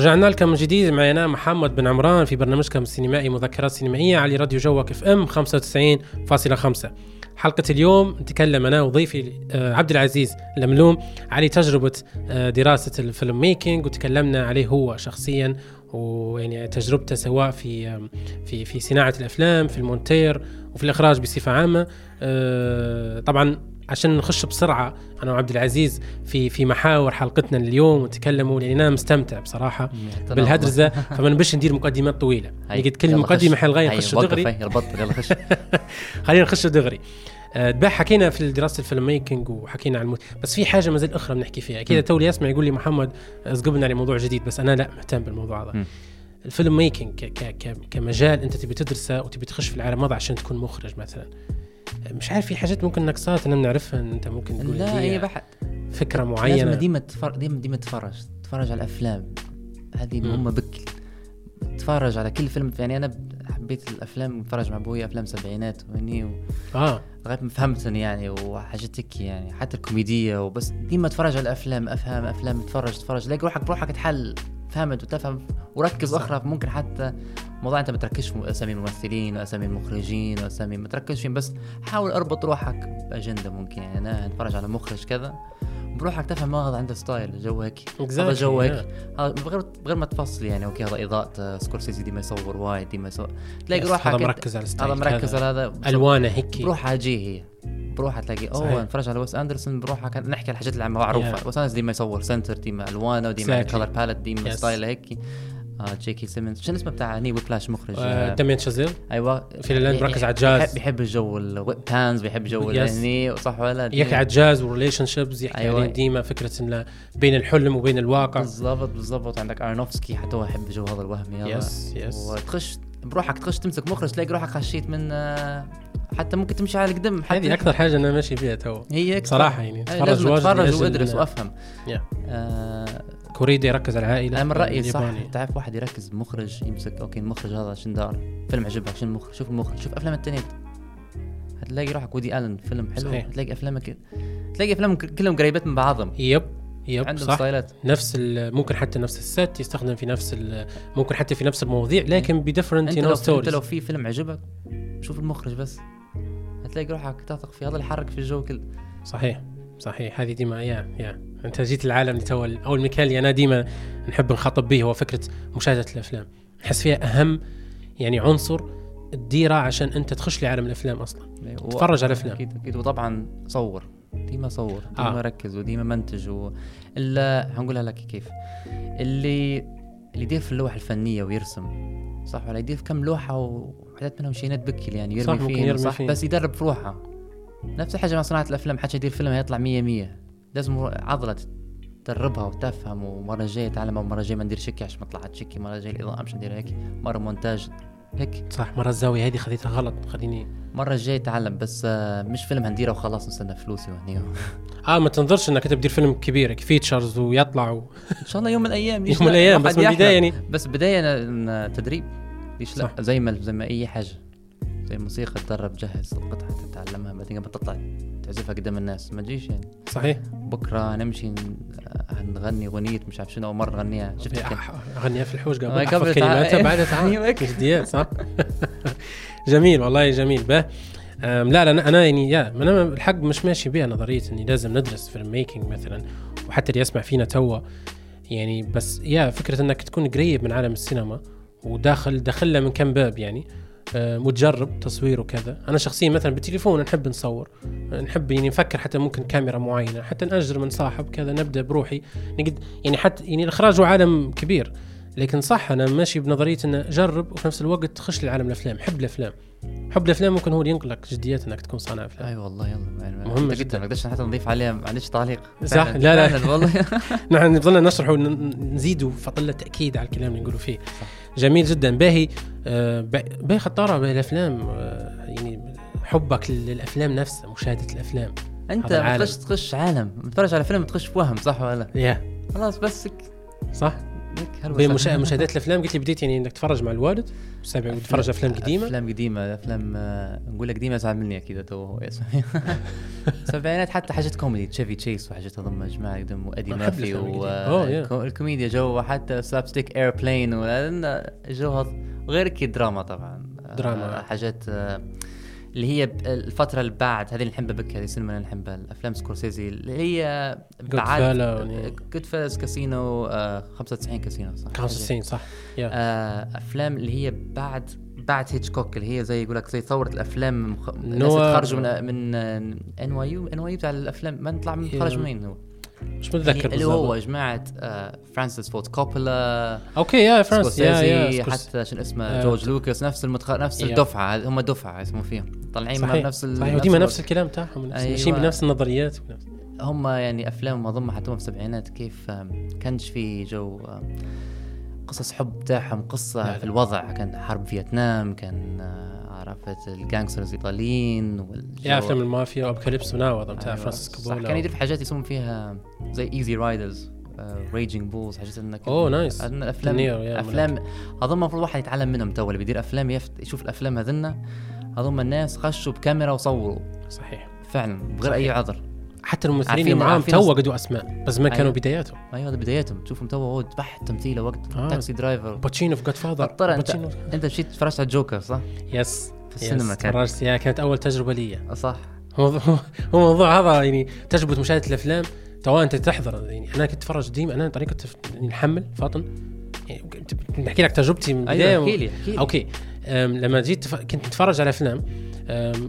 رجعنا لكم من جديد. معي أنا محمد بن عمران في برنامجكم السينمائي مذكرات سينمائية على راديو جوك FM 95.5 حلقة اليوم نتكلم أنا وضيفي آه، عبد العزيز لملوم على تجربة آه، دراسة ال filmmaking وتكلمنا عليه هو شخصيا ويعني تجربته سواء في في في صناعة الأفلام في المونتير وفي الإخراج بصفة عامة. آه، طبعا عشان نخش بسرعة أنا وعبد العزيز في في محاور حلقتنا اليوم ونتكلموا لأن أنا مستمتع بصراحة بالهدرزه فما نبش ندير مقدمات طويلة. نقد كل مقدمة حلغايه نخش دغري. يلا خش. خلينا نخش دغري. دبا حكينا في دراسة ال filmmaking وحكينا عن المونتير بس في حاجة مازال أخرى بنحكي فيها. أكيد تو يسمع يقول لي محمد اسقبنا على موضوع جديد بس أنا لا مهتم بالموضوع هذا. ال filmmaking كمجال أنت تبي تدرسه وتبي تخش في العالم هذا عشان تكون مخرج مثلا. مش عارف في حاجات ممكن نقصات أنا بنعرفها أنت ممكن تقول لا هي بحت فكرة معينة. لازم ديما تفرج ديما ديما تتفرج تتفرج على الأفلام. هذه مهمة بك. تتفرج على كل فيلم. يعني أنا حبيت الأفلام نتفرج مع أبوي أفلام سبعينات وهني و... آه. لغاية ما فهمتني يعني وحاجات هيك يعني حتى الكوميدية وبس. ديما تفرج على الأفلام افهم أفلام تفرج تفرج. تلاقي روحك بروحك تحل. فهمت وتفهم وركز أخرى ممكن حتى موضوع أنت ما تركزش في أسامي الممثلين واسامي المخرجين واسامي ما تركزش فيهم بس حاول أربط روحك بأجندة ممكن يعني أنا أتفرج على مخرج كذا بروحك تفهم ما هذا عنده ستايل جو هيك هذا جو هيك. بغير بغير ما تفصل يعني أوكي هذا إضاءة سكورسيزي ديما يصور وايد ديما يصور. تلاقي روحك هذا مركز على هذا مركز على هذا. ألوانه هيك. بروحها جي هي. بروحها تلاقي أوه نتفرج على ويس أندرسون بروحها نحكي الحاجات اللي معروفه yeah. ويس أندرسون ديما يصور center ديما ألوانه وديما color palette ديما yes. ستايل هيك جي كي سيمنز شنو اسمه بتاع ويبلاش مخرج؟ آه شازيل أيوه. في اللي مركز على الجاز. بيحب, الجو البانز بيحب جو هني صح ولا يحكي على الجاز و relationships يحكي أيوة. ديما فكرة إنه بين الحلم وبين الواقع. بالضبط بالضبط. عندك ارنوفسكي حتى هو يحب جو هذا الوهمي yes yes وتخش بروحك تخش تمسك مخرج تلاقي روحك خشيت من آه، حتى ممكن تمشي على القدم. هذه أكثر حاجة أنا ماشي فيها تو. هي صراحة يعني تفرج أتفرج وأدرس وأفهم. Yeah. آه كوريدي يركز على العائلة؟ أنا من رأيي صح. تعرف واحد يركز مخرج يمسك أوكي المخرج هذا شنو دار؟ فيلم عجبك شنو المخرج شوف المخرج شوف أفلام التانية هتلاقي روحك ودي آلن فيلم حلو. صحيح. هتلاقي أفلامك تلاقي افلام كلهم قريبات من بعضهم. yep yep عندهم صح. ستايلات. نفس ممكن حتى نفس ال set يستخدم في نفس ممكن حتى في نفس المواضيع لكن ب different view أنت لو في فيلم عجبك شوف المخرج بس. هتلاقي روحك تثق في هذا اللي يحرك في الجو كله. صحيح. صحيح هذه ديما يا يا. أنت جيت العالم تو أو المكان اللي أنا ديما نحب نخاطب به هو فكرة مشاهدة الأفلام. نحس فيها أهم يعني عنصر تديره عشان أنت تخش لعالم الأفلام أصلا. أيوة. تتفرج على الأفلام. أكيد أكيد. وطبعا صور. ديما صور. ديما آه. ركز وديما منتج و... الا هنقولها لك كيف. اللي اللي يدير في اللوحة الفنية ويرسم صح ولا؟ يدير في كم لوحة وحدات منهم شينات بكل يعني يرمي صح فيه صح؟ فيه. بس يدرب في روحه نفس الحاجة مع صناعه الأفلام حتى يدير فيلم هيطلع 100 100 لازم عضلة تدربها وتفهم ومرة جاية تعلم ومره جاية ما ندير شكي عشان ما طلعت شكي مرة جاية الإضاءة مش ندير هيك مرة مونتاج هيك. صح مرة الزاوية هذه خذيتها غلط خليني. مرة الجاي تعلم بس آه، مش فيلم هنديره وخلاص نستنى فلوسي وهني. آه ما تنظرش إنك أنت بدير فيلم كبير فيتشرز ويطلع و... إن شاء الله يوم من الأيام يوم من الأيام بس من البداية يعني. بس بداية تدريب ليش لا زي ما زي ما أي حاجة. زي الموسيقى تدرب جهز القطعة تتعلمها. بعدين قبل تطلع تعزفها قدام الناس. ما تجيش يعني. صحيح. بكرة نمشي نغني أغنية مش عارف شنو أول مرة نغنيها شفت اغنيها في الحوش قبل. قبل كلماتها بعدها تعال. جديات صح؟ جميل والله جميل. به. لا لا أنا يعني يا أنا الحق مش ماشي بها نظرية إني لازم ندرس فيلم ميكينج مثلا وحتى اللي يسمع فينا توا. يعني بس يا فكرة إنك تكون قريب من عالم السينما وداخل دخله من كم باب يعني. متجرب تصوير وكذا. أنا شخصيا مثلا بالتليفون نحب نصور نحب يعني نفكر حتى ممكن كاميرا معينة حتى نأجر من صاحب كذا نبدأ بروحي. نقد يعني حتى يعني الإخراج هو عالم كبير. لكن صح أنا ماشي بنظرية إنه جرب وفي نفس الوقت تخش لعالم الأفلام حب الأفلام. حب الأفلام ممكن هو اللي ينقلك جديات إنك تكون صانع أفلام. اي والله يلا. يعني مهم جدا. ما نقدرش حتى نضيف عليها ما عنديش تعليق. صح لا لا. والله. نحن نظلنا نشرح ونزيدوا فطلة تاكيد على الكلام اللي نقولوا فيه. صح. جميل جدا. باهي. باهي خطارة بالافلام آه يعني حبك للأفلام نفسها مشاهدة الأفلام. أنت تخش تخش عالم. تتفرج على فيلم تخش في وهم صح ولا؟ يا. خلاص بس صح؟ بمشاهدات الأفلام قلت لي بديت يعني إنك تتفرج مع الوالد. سابع تتفرج أفلام قديمة. أفلام قديمة أفلام آه، نقول لك قديمة زعل مني أكيد تو هو سبعينات حتى حاجات كوميدي تشيفي تشيس وحاجات هذم جماعة يقدم وإيدي ميرفي والكوميديا جو حتى slapstick Airplane هذا غير كي دراما طبعا. دراما. آه، حاجات اللي هي الفترة اللي بعد هذه اللي نحبها بك هذه السينما اللي نحبها الأفلام سكورسيزي اللي هي بعد. Goodfellas كاسينو آه 95 كاسينو صح؟ 95 صح. آه أفلام اللي هي بعد بعد هيتشكوك اللي هي زي يقول لك زي ثورة الأفلام مخ... الناس تخرجوا من من ان واي يو ان واي يو بتاع الأفلام ما نطلع من خرج من وين هو؟ مش متذكر اللي هو جماعة آه فرانسيس فورد كوبولا أوكي yeah فرانس yeah yeah حتى شنو اسمه آه، جورج لوكاس نفس المتخ... نفس. الدفعة هم دفعة يسمون فيهم طالعين صحيح نفس ال... صحيح وديما. نفس الكلام تاعهم أيوة. ماشيين بنفس النظريات ونفس- هم يعني افلام أظن حتى في السبعينات كيف كانش في جو قصص حب تاعهم لا، لا. في الوضع كان حرب فيتنام كان آه، عرفت ال gangsters الإيطاليين والجو yeah افلام المافيا و Apocalypse Now بتاع أيوة. فرانسيس صح كوبولا كان يدير في حاجات يسمون فيها زي Easy Riders Raging Bulls حاجات انك أوه nice افلام افلام اظن المفروض واحد يتعلم منهم تو اللي بيدير أفلام يفت... يشوف الأفلام هذنا اظن الناس خشوا بكاميرا وصوروا. صحيح. فعلا بغير أي عذر. حتى الممثلين اللي معاهم تو قدوا أسماء بس ما كانوا أيوة. بداياتهم. أيوه هذا بدايتهم تشوفهم تو هو بحت تمثيله وقت آه. Taxi Driver. باتشينو في Godfather ترى انت أنت مشيت تفرجت على الجوكر صح؟ yes في السينما كان. تفرجت يا كانت أول تجربة لي. صح. هو موضوع هذا يعني تجربه مشاهدة الأفلام. تو أنت تحضر يعني أنا كنت اتفرج ديما أنا طريقة تف- يعني نحمل فاطن. يعني لك تجربتي من البداية أيوه احكي لي احكي لي. أوكي. لما جيت. كنت اتفرج على أفلام.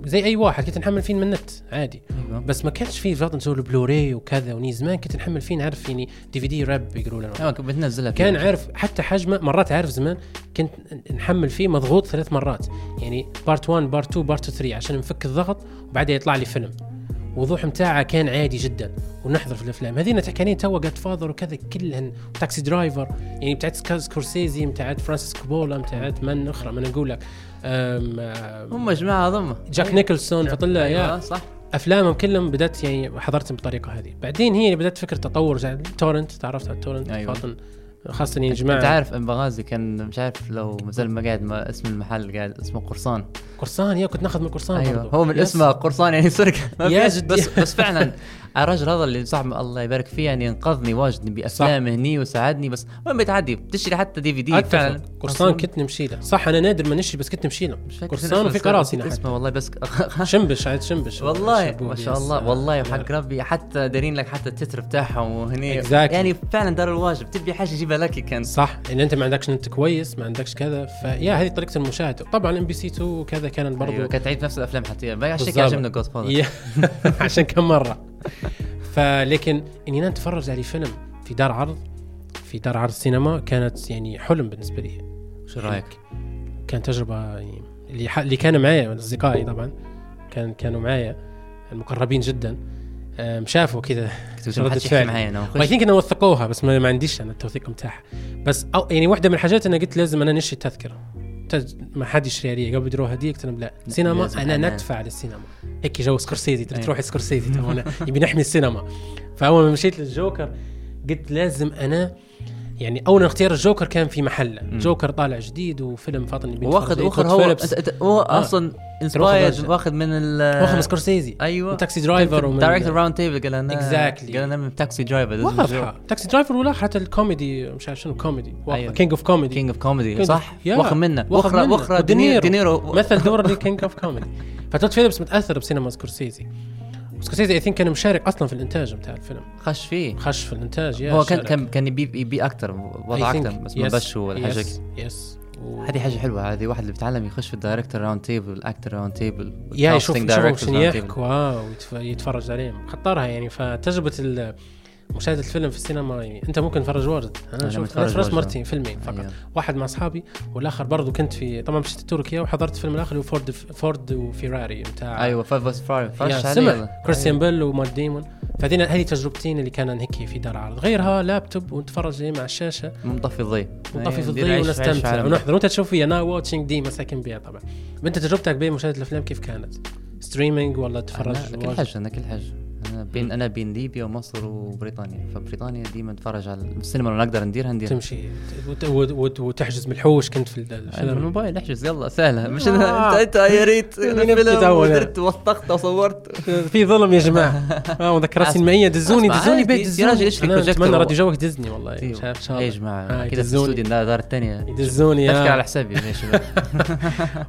زي أي واحد كنت نحمل فيه من النت عادي. أيوه. بس ما كانش فيه فاطن تسوي بلوراي وكذا وني. زمان كنت نحمل فيه نعرف يعني DVD rip يقولوا لنا أيوه كنت بتنزلها كان عارف حتى حجمه مرات عارف زمان كنت نحمل فيه مضغوط ثلاث مرات. يعني part 1 part 2 part 3 عشان نفك الضغط وبعدها يطلع لي فيلم. وضوح متاعه كان عادي جدا. ونحضر في الأفلام. هذينا تحكيين تو Godfather وكذا كلهن. Taxi Driver يعني بتاعت سكورسيزي بتاعت فرانسيس كوبولا بتاعت من أخرى من أقول لك. هم جماعة اظن جاك نيكلسون فطلع yeah. أيوه صح. أفلامهم كلهم بدأت يعني حضرتهم بالطريقة هذه. بعدين هي بدأت فكرة تطور زي ال torrent تعرفت على ال torrent أيوة. فاطن. خاصة يعني أنت جماعة. عارف بنغازي كان مش عارف لو مازال ما قاعد ما اسم المحل قاعد اسمه قرصان. قرصان yeah كنت ناخذ من قرصان أيوه برضو. هو من. اسمه قرصان يعني سرقة. yeah جد. بس بس فعلا الرجل هذا اللي صاحب الله يبارك فيه يعني انقذني واجد بافلام هني وساعدني بس وين بتعدي بتشتري حتى DVD. فعلا. قرصان كنت نمشي له. صح أنا نادر ما نشري بس كنت نمشي له. مش فاكر قرصان اسمه، وفي نسيت حتى. اسمه والله بس شنبش عاد شنبش. والله ما شاء. الله. والله وحق ربي حتى دارين لك حتى التتر بتاعهم وهني. Exactly. يعني فعلا دار الواجب. تبي حاجة يجيبها لك كان صح إن أنت ما عندكش نت كويس ما عندكش كذا فيا هذه طريقة المشاهدة. طبعا MBC 2 وكذا كانت برضو أيوة كانت تعيد نفس الأفلام حتى. عشان. كده عجبني Godfather عشان كم مرة. فلكن إني أنا أتفرج على فيلم في دار عرض في دار عرض سينما كانت يعني حلم بالنسبة لي. شو رأيك؟ كانت تجربة يعني اللي ح... اللي كانوا معايا اصدقائي طبعا كان كانوا معايا المقربين جدا. شافوا كذا ردة فعل. معي أنا اي ثينك إنه وثقوها بس ما, ما عنديش أنا التوثيق متاعها بس أو يعني واحدة من الحاجات أنا قلت لازم أنا نشري التذكرة. تج... ما حد يشتريها لي قبل يديروها هديه قلت لهم لا سينما أنا أنا. ندفع للسينما هيك جو سكورسيزي أي. تروح سكورسيزي يبي نحمي السينما فأول ما مشيت للجوكر قلت لازم أنا يعني أول اختيار الجوكر كان في محله جوكر طالع جديد وفيلم فاطن نتفرج عليه. وأخذ تود هو. أنت- هو آه. أصلا. inspired وأخذ من ال وأخذ من سكورسيزي أيوه من Taxi Driver ومن director roundtable قال أنا Exactly. قال أنا من Taxi Driver واضحة Taxi Driver ولا حتى الكوميدي مش عارف شنو كوميدي. King of Comedy King of Comedy King صح yeah. واخذ منه وأخرى. وأخرى ودينيرو. دينيرو مثل دور ل King of Comedy فتود فيليبس متأثر بسينما سكورسيزي سكورسيزي I think كان مشارك أصلا في الإنتاج بتاع الفيلم خش فيه خش في الإنتاج yeah هو كان. كان كان يبي يبي أكثر وضع. أكثر بس ما. بش هو الحاجة yes yes هذه حاجة حلوة هذه واحد اللي بيتعلم يخش في ال director roundtable ال actor roundtable yeah يشوف يشوف شنو يحكوا آه، ويتف- يتفرج عليهم خطرها يعني فتجربة مشاهدة الفيلم في السينما يعني أنت ممكن تفرج واجد أنا شوف أنا تفرجت. مرتين فيلمين فقط. أيوة. واحد مع أصحابي والآخر برضو كنت في طبعا مشيت تركيا وحضرت الفيلم الآخر هو فورد فورد وفيراري بتاع أيوه فايف بس فايف كريستيان بيل ومات ديمون. فهذين هذه تجربتين اللي كان هيك في دار عرض. غيرها لابتوب ونتفرج مع الشاشة. مطفي الضي ونطفي في ندير الضي ونستمتع. ونحضر. وأنت تشوف فيها now watching دي مساكن بيها طبعا. انت تجربتك بين مشاهدة الأفلام كيف كانت؟ streaming ولا تتفرج أنا كل؟ حاجة أنا كل حاجة. أنا بين أنا بين ليبيا ومصر وبريطانيا. فبريطانيا ديما اتفرج على السينما لو نقدر نديرها نديرها. تمشي. وت- وت- وت- وتحجز من الحوش كنت في بالموبايل أحجز يلا سهلة. مش آه. انت أنت يا ريت. ودرت وثقت وصورت. في ظلم يا جماعة. آه سينمائية. دزوني دزوني عادي، بيت يا دزوني. راجل اشتري أنا بروجيكتور اتمنى راديو جوك دزني والله. شاف إن شاء يا الله. جماعة آه، كذا في يدزوني. الاستوديو ده دار الثانية يدزوني تفكر على آه. حسابي يا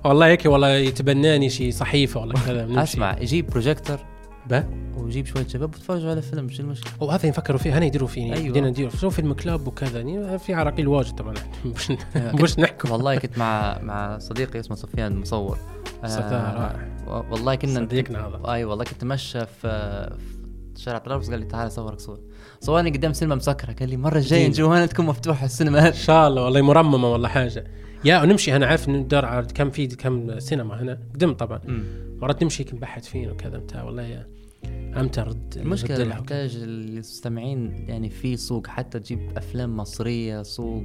والله هيك والله يتبناني شي صحيفة ولا كذا. أسمع يجيب بروجيكتور به ويجيب شوية شباب وتفرجوا على فيلم شو المشكلة. وهذا يفكروا فيه هنا يديروا فيه أيوة. بدينا نديروا شو فيلم كلاب وكذا يعني في عراقيل واجد طبعا. مش مش نحكم. والله كنت مع مع صديقي اسمه سفيان مصور آه، والله كنا صديقنا هذا. أي والله كنت ماشى في شارع طرابلس قال لي تعال صورك صور. صورني قدام سينما مسكرة قال لي المره الجايه. نجي هنا تكون مفتوحه السينما. إن شاء الله والله مرممة والله حاجة. يا ونمشي أنا عارف إنه دار على كم في كم سينما هنا. قدم طبعا. مرات نمشي هيك نبحث فين وكذا بتاع والله يا. إمتى رد المشكلة. محتاج المستمعين يعني في سوق حتى تجيب أفلام مصرية سوق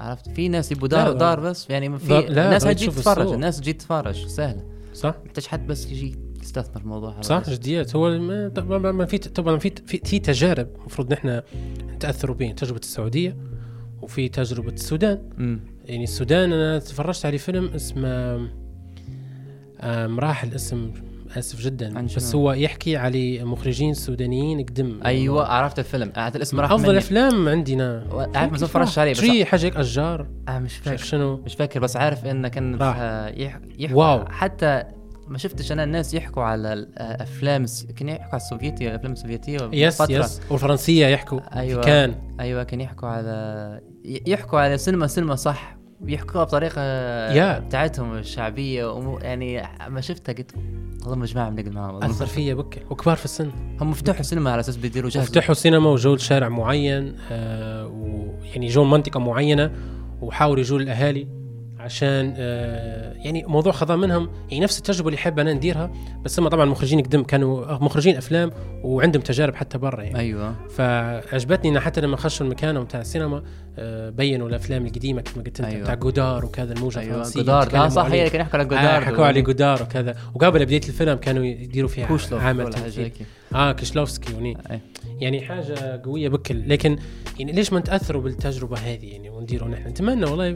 عرفت في ناس يبوا دار لا، دار بس يعني في لا، هتجي تشوف تتفرج. الناس تجي تتفرج سهلة صح محتاج حد بس يجي يستثمر في الموضوع هذا صح. جديات هو ما- ما في طبعا في في, تجارب المفروض نحن نتاثروا بين تجربة السعودية وفي تجربة السودان مم. يعني السودان أنا تفرجت على فيلم اسمه آم، راح الاسم اسف جدا. عن بس؟ هو يحكي على مخرجين سودانيين قدم. أيوه عرفت الفيلم. عرفت الاسم راح أفضل. أفلام عندنا. عارف ما اتفرجتش عليه بس شي حاجة هيك أشجار. آه مش فاكر. شنو؟ مش فاكر بس عارف انه كان راح. آه، يح- يحكوا wow. حتى ما شفتش أنا الناس يحكوا على الافلام الس- كانوا يحكوا على السوفيتيه الأفلام السوفيتية yes فترة. yes والفرنسية يحكوا. أيوه. كان. أيوه كان يحكوا على يحكوا على سينما سينما صح. بيحكوها بطريقة yeah. بتاعتهم الشعبية ومو يعني ما شفتها قلت والله جماعة بنقعد معاهم والله. اثر فيا بكى وكبار في السن. هم فتحوا السينما على أساس بيديروا جهاز فتحوا سينما وجو شارع معين آه ويعني جو منطقه معينة وحاولوا يجوا الاهالي عشان آه يعني موضوع خذا منهم يعني نفس التجربة اللي حابه أنا نديرها بس هم طبعا مخرجين قدم كانوا مخرجين أفلام وعندهم تجارب حتى برا يعني. أيوه. فعجبتني انه حتى لما خشوا المكان بتاع السينما آه بينوا الأفلام القديمة كما قلت أنت أيوة. بتاع جودار وكذا الموجة أيوه الفرنسية جودار. تكلموا صح. هي كان يحكوا على آه جودار حكوا عليه جودار وكذا. وقبل بداية الفيلم كانوا يديروا فيها كوشلوف عامل تمثيل. آه كيشلوفسكي وني. أي. يعني حاجة قوية بكل. لكن يعني ليش ما نتأثروا بالتجربة هذه يعني ونديروا نحن؟ نتمنى والله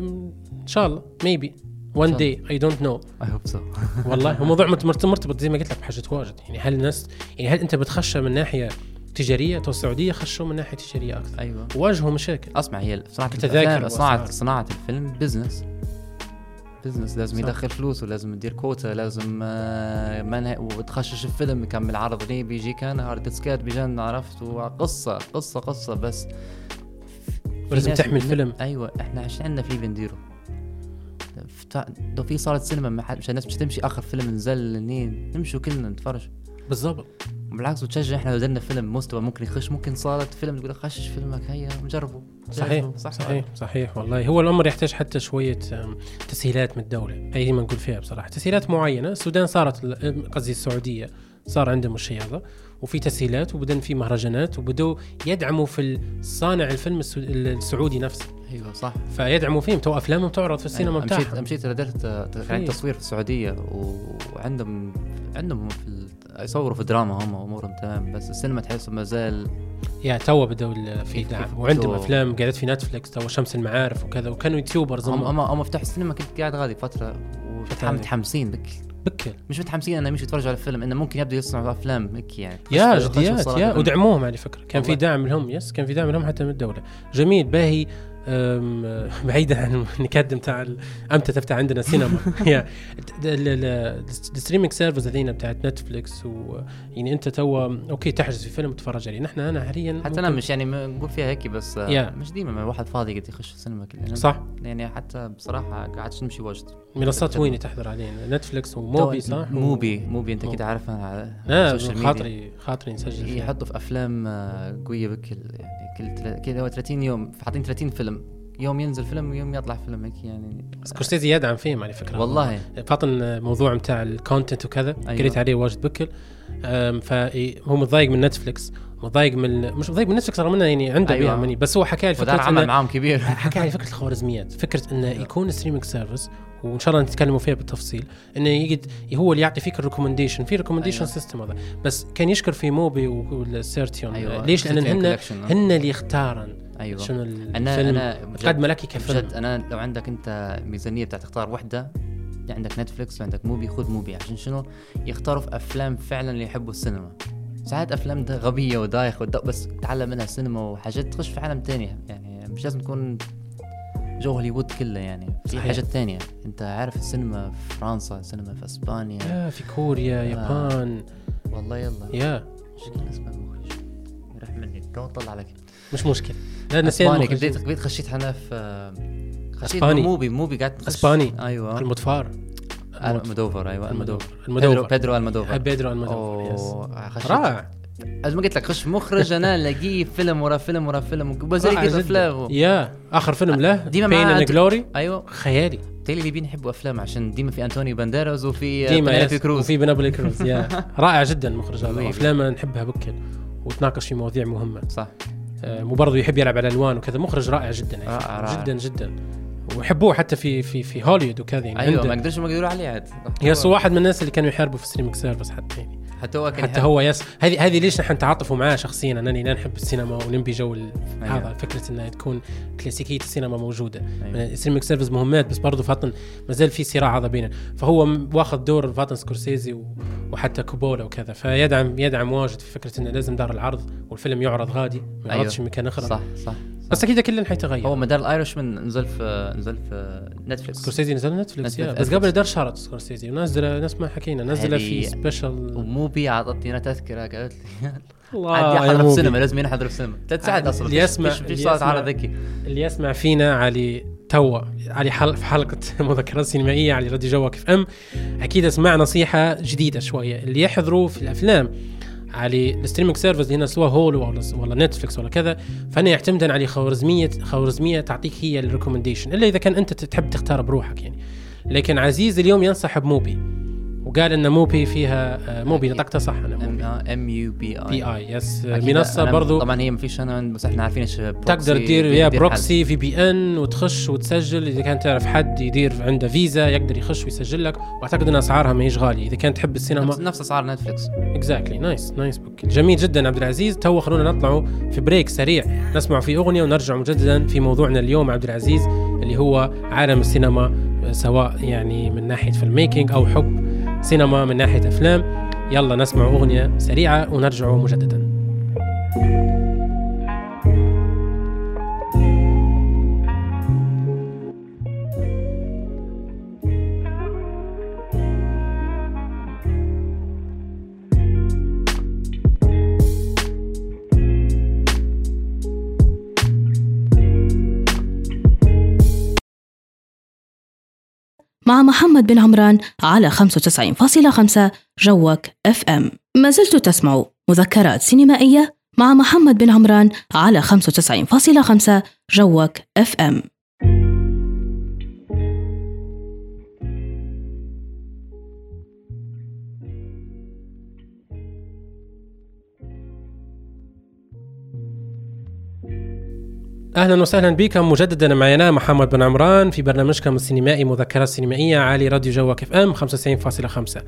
شاء الله. maybe one day I don't know I hope so والله هو موضوع مرت- مرت- مرتبط زي ما قلت لك بحاجة واجد. يعني هل الناس يعني هل أنت بتخشى من ناحية تجارية؟ تو السعوديه خشوا من ناحية تجارية أكثر. أيوه. واجهوا مشاكل. اسمع هي صناعة التذاكر صناعه. صناعة الفيلم business business لازم صح. يدخل فلوس ولازم تدير كوتا لازم آه، منها وتخشش الفيلم يكمل عرض ليه بيجي كان hard disk ات بيجن عرفت؟ وقصة قصة قصة بس. ولازم تحمل فيلم. أيوه إحنا عشان عندنا في بنديره. لو في صالة سينما ما حد- مش الناس مش تمشي آخر فيلم نزل لنين؟ نمشوا كلنا نتفرج. بالضبط. بالعكس وتشجع إحنا لو درنا فيلم مستوى ممكن يخش ممكن صالة فيلم تقول لك خشش فيلمك هيا نجربه صحيح. صح صحيح صحيح والله. هو الأمر يحتاج حتى شوية تسهيلات من الدولة. هي ما نقول فيها بصراحة. تسهيلات معينة. السودان صارت قصدي السعودية صار عندهم الشيء هذا. وفي تسهيلات وبدن في مهرجانات وبدوا يدعموا في صانع الفيلم السعودي نفسه. أيوه صح. فيدعموا فيهم. تو افلامهم تعرض في السينما أيوة. مشيت مشيت يعني في. تصوير في السعودية وعندهم عندهم في يصوروا في دراما هم امورهم تمام بس السينما تحسه ما زال yeah تو بدوا في دعم. وعندهم أفلام قاعدت في نتفلكس تو شمس المعارف وكذا. وكانوا YouTubers هم هم. فتحوا السينما كنت قاعد غادي فترة فترة. ومتحمسين بكل مش متحمسين انه مش يتفرجوا على الفيلم إنه ممكن يبدوا يصنعوا أفلام هيك يعني. yeah جديات yeah. ودعموهم على فكرة. كان في. دعم لهم yes كان في دعم لهم حتى من الدولة. جميل باهي. بعيدا عن النكد بتاع ال- أمتى تفتح عندنا سينما. ال streaming service هذين بتاعت نتفليكس ويعني أنت تو okay تحجز في فيلم تتفرج عليه. نحن أنا حاليا حتى أنا مش يعني نقول فيها هيك بس. مش ديما ما الواحد فاضي قد يخش السينما كده. يعني صح. يعني حتى بصراحة قاعدش نمشي واجد. منصات وين تحضر علينا؟ نتفليكس وموبي صح؟ موبي موبي أنت. كده عارفها على ال social media خاطري خاطري نسجل فيها. يحطوا في أفلام آه، قوية بكل يعني كل كل هو 30 يوم حاطين 30 فيلم. يوم ينزل فيلم ويوم يطلع فيلم هيك يعني سكورسيزي يدعم فيهم على فكره والله فاطن موضوع بتاع ال content وكذا أيوة. أيوة. قريت عليه واجد بكل فهو متضايق من نتفلكس متضايق من مش متضايق من نتفلكس رغم إنه يعني عنده أيوة. أيوة. مني بس هو حكى لي فكرة عمل معاهم كبير حكى لي فكرة الخوارزميات فكرة إنه يكون streaming service وإن شاء الله نتكلموا فيها بالتفصيل إنه يجد هو اللي يعطي فيك ال recommendation في recommendation أيوة. system هذا بس كان يشكر في موبي وال Criterion أيوة. ليش؟ لأن هن Collection. هن اللي يختارن أيوه. شنو أنا أنا قدمه لك كفيلم بجد أنا لو عندك أنت ميزانية بتاعت تختار وحده عندك نتفليكس وعندك موبي خذ موبي عشان شنو؟ يختاروا في أفلام فعلا اللي يحبوا السينما. ساعات أفلام ده غبية ودايخ ودق بس تتعلم منها سينما وحاجات تخش في عالم تاني يعني مش لازم تكون جو هوليوود كله يعني في صحيح. حاجات تانية. أنت عارف السينما في فرنسا السينما في إسبانيا. yeah في كوريا يابان. والله يلا. yeah. كان اسم المخرج يروح مني. تو طلع لك مش مشكلة. لا نسينا أسباني. بديت بديت خشيت أنا في خشيت أسباني. موبي موبي قاعد تخش. أسباني. أيوه. ألمودوفار. ألمودوفار أيوه ألمودوفار. ألمودوفار. بيدرو ألمودوفار. بيدرو ألمودوفار. yes. رائع. زي ما قلت لك خش مخرج أنا الاقيه فيلم ورا فيلم ورا فيلم. وبزرق جداً. أفلام. yeah آخر فيلم له ديما Pain and Glory أيوه. خيالي. تيلي اللي بيحبوا أفلام عشان ديما في انتونيو بانديراز وفي ديما yes. كروز. وفي بينيلوبي كروز yeah. رائع جدا المخرج هذا. وي. افلامه نحبها بكل. وتناقش في مواضيع مهمة. صح. آه، وبرضه يحب يلعب على الألوان وكذا. مخرج رائع جدا يعني رائع، رائع. جدا جدا. ويحبوه حتى في في في هوليوود وكذا يعني. أيوه ما قدرش ما يقدروا عليه عاد. yes هو واحد من الناس اللي كانوا يحاربوا في streaming service حتى يعني. حتى هو كان حتى هو yes. هذه هذه ليش نحن نتعاطفوا معاه شخصيا؟ انني لا نحب السينما ونبي جو أيوة. هذا فكرة إنها تكون كلاسيكية السينما موجودة. أيوة. streaming service مهمات بس برضه فاطن ما زال في صراع هذا بيننا. فهو واخذ دور فاطن سكورسيزي و- وحتى كوبولا وكذا. فيدعم يدعم واجد في فكرة إنه لازم دار العرض والفيلم يعرض غادي ما يعرضش في مكان اخر صح صح. بس أكيد كلنا حيتغير. هو مدار The Irishman نزل في نزل في نتفلكس سكورسيزي نزل نتفلكس نتفلكس. بس قبل دار شارت سكورسيزي ونزل نفس ما حكينا نزل في special وموبي عطتني تذكرة قالت لي الله عادي يا أحضر في. السينما لازم ينحضر في السينما. ثلاث ساعات أصلا. اللي يسمع- صارت يسمع- عرض ذكي؟ اللي يسمع فينا علي توا علي حلقة في حلقة مذكرات سينمائية على راديو جوك FM أكيد أسمع نصيحة جديدة شوية. اللي يحضروا في الأفلام على ال streaming service هنا سواء هولو ولا ولا نتفلكس ولا كذا فأنا يعتمد على خوارزمية خوارزمية تعطيك هي ال recommendation إلا إذا كان أنت تحب تختار بروحك يعني. لكن عزيز اليوم ينصح بموبي. وقال ان موبي فيها آه، موبي. نطقتها صح أنا موبي M U B B I أي yes منصة برضو. طبعا هي ما فيش أنا بس إحنا عارفين إيش تقدر تدير يا proxy VPN وتخش وتسجل. إذا كان تعرف حد يدير عنده فيزا يقدر يخش ويسجل لك. وأعتقد إن أسعارها ما هيش غالية. إذا كان تحب نفس, السينما. نفس أسعار نتفلكس exactly nice nice بكل جميل جدا عبد العزيز. تو خلونا نطلعوا في break سريع. نسمع في أغنية ونرجع مجددا في موضوعنا اليوم عبد العزيز اللي هو عالم السينما سواء يعني من ناحية فيلم ميكينج أو حب. سينما من ناحية أفلام. يلا نسمع أغنية سريعة ونرجع مجددا. مع محمد بن عمران على 95.5 جوك FM ما زلت تسمع مذكرات سينمائية مع محمد بن عمران على 95.5 جوك FM أهلا وسهلا بكم مجددا معي أنا محمد بن عمران في برنامجكم السينمائي مذكرات سينمائية على راديو جوك FM 95.5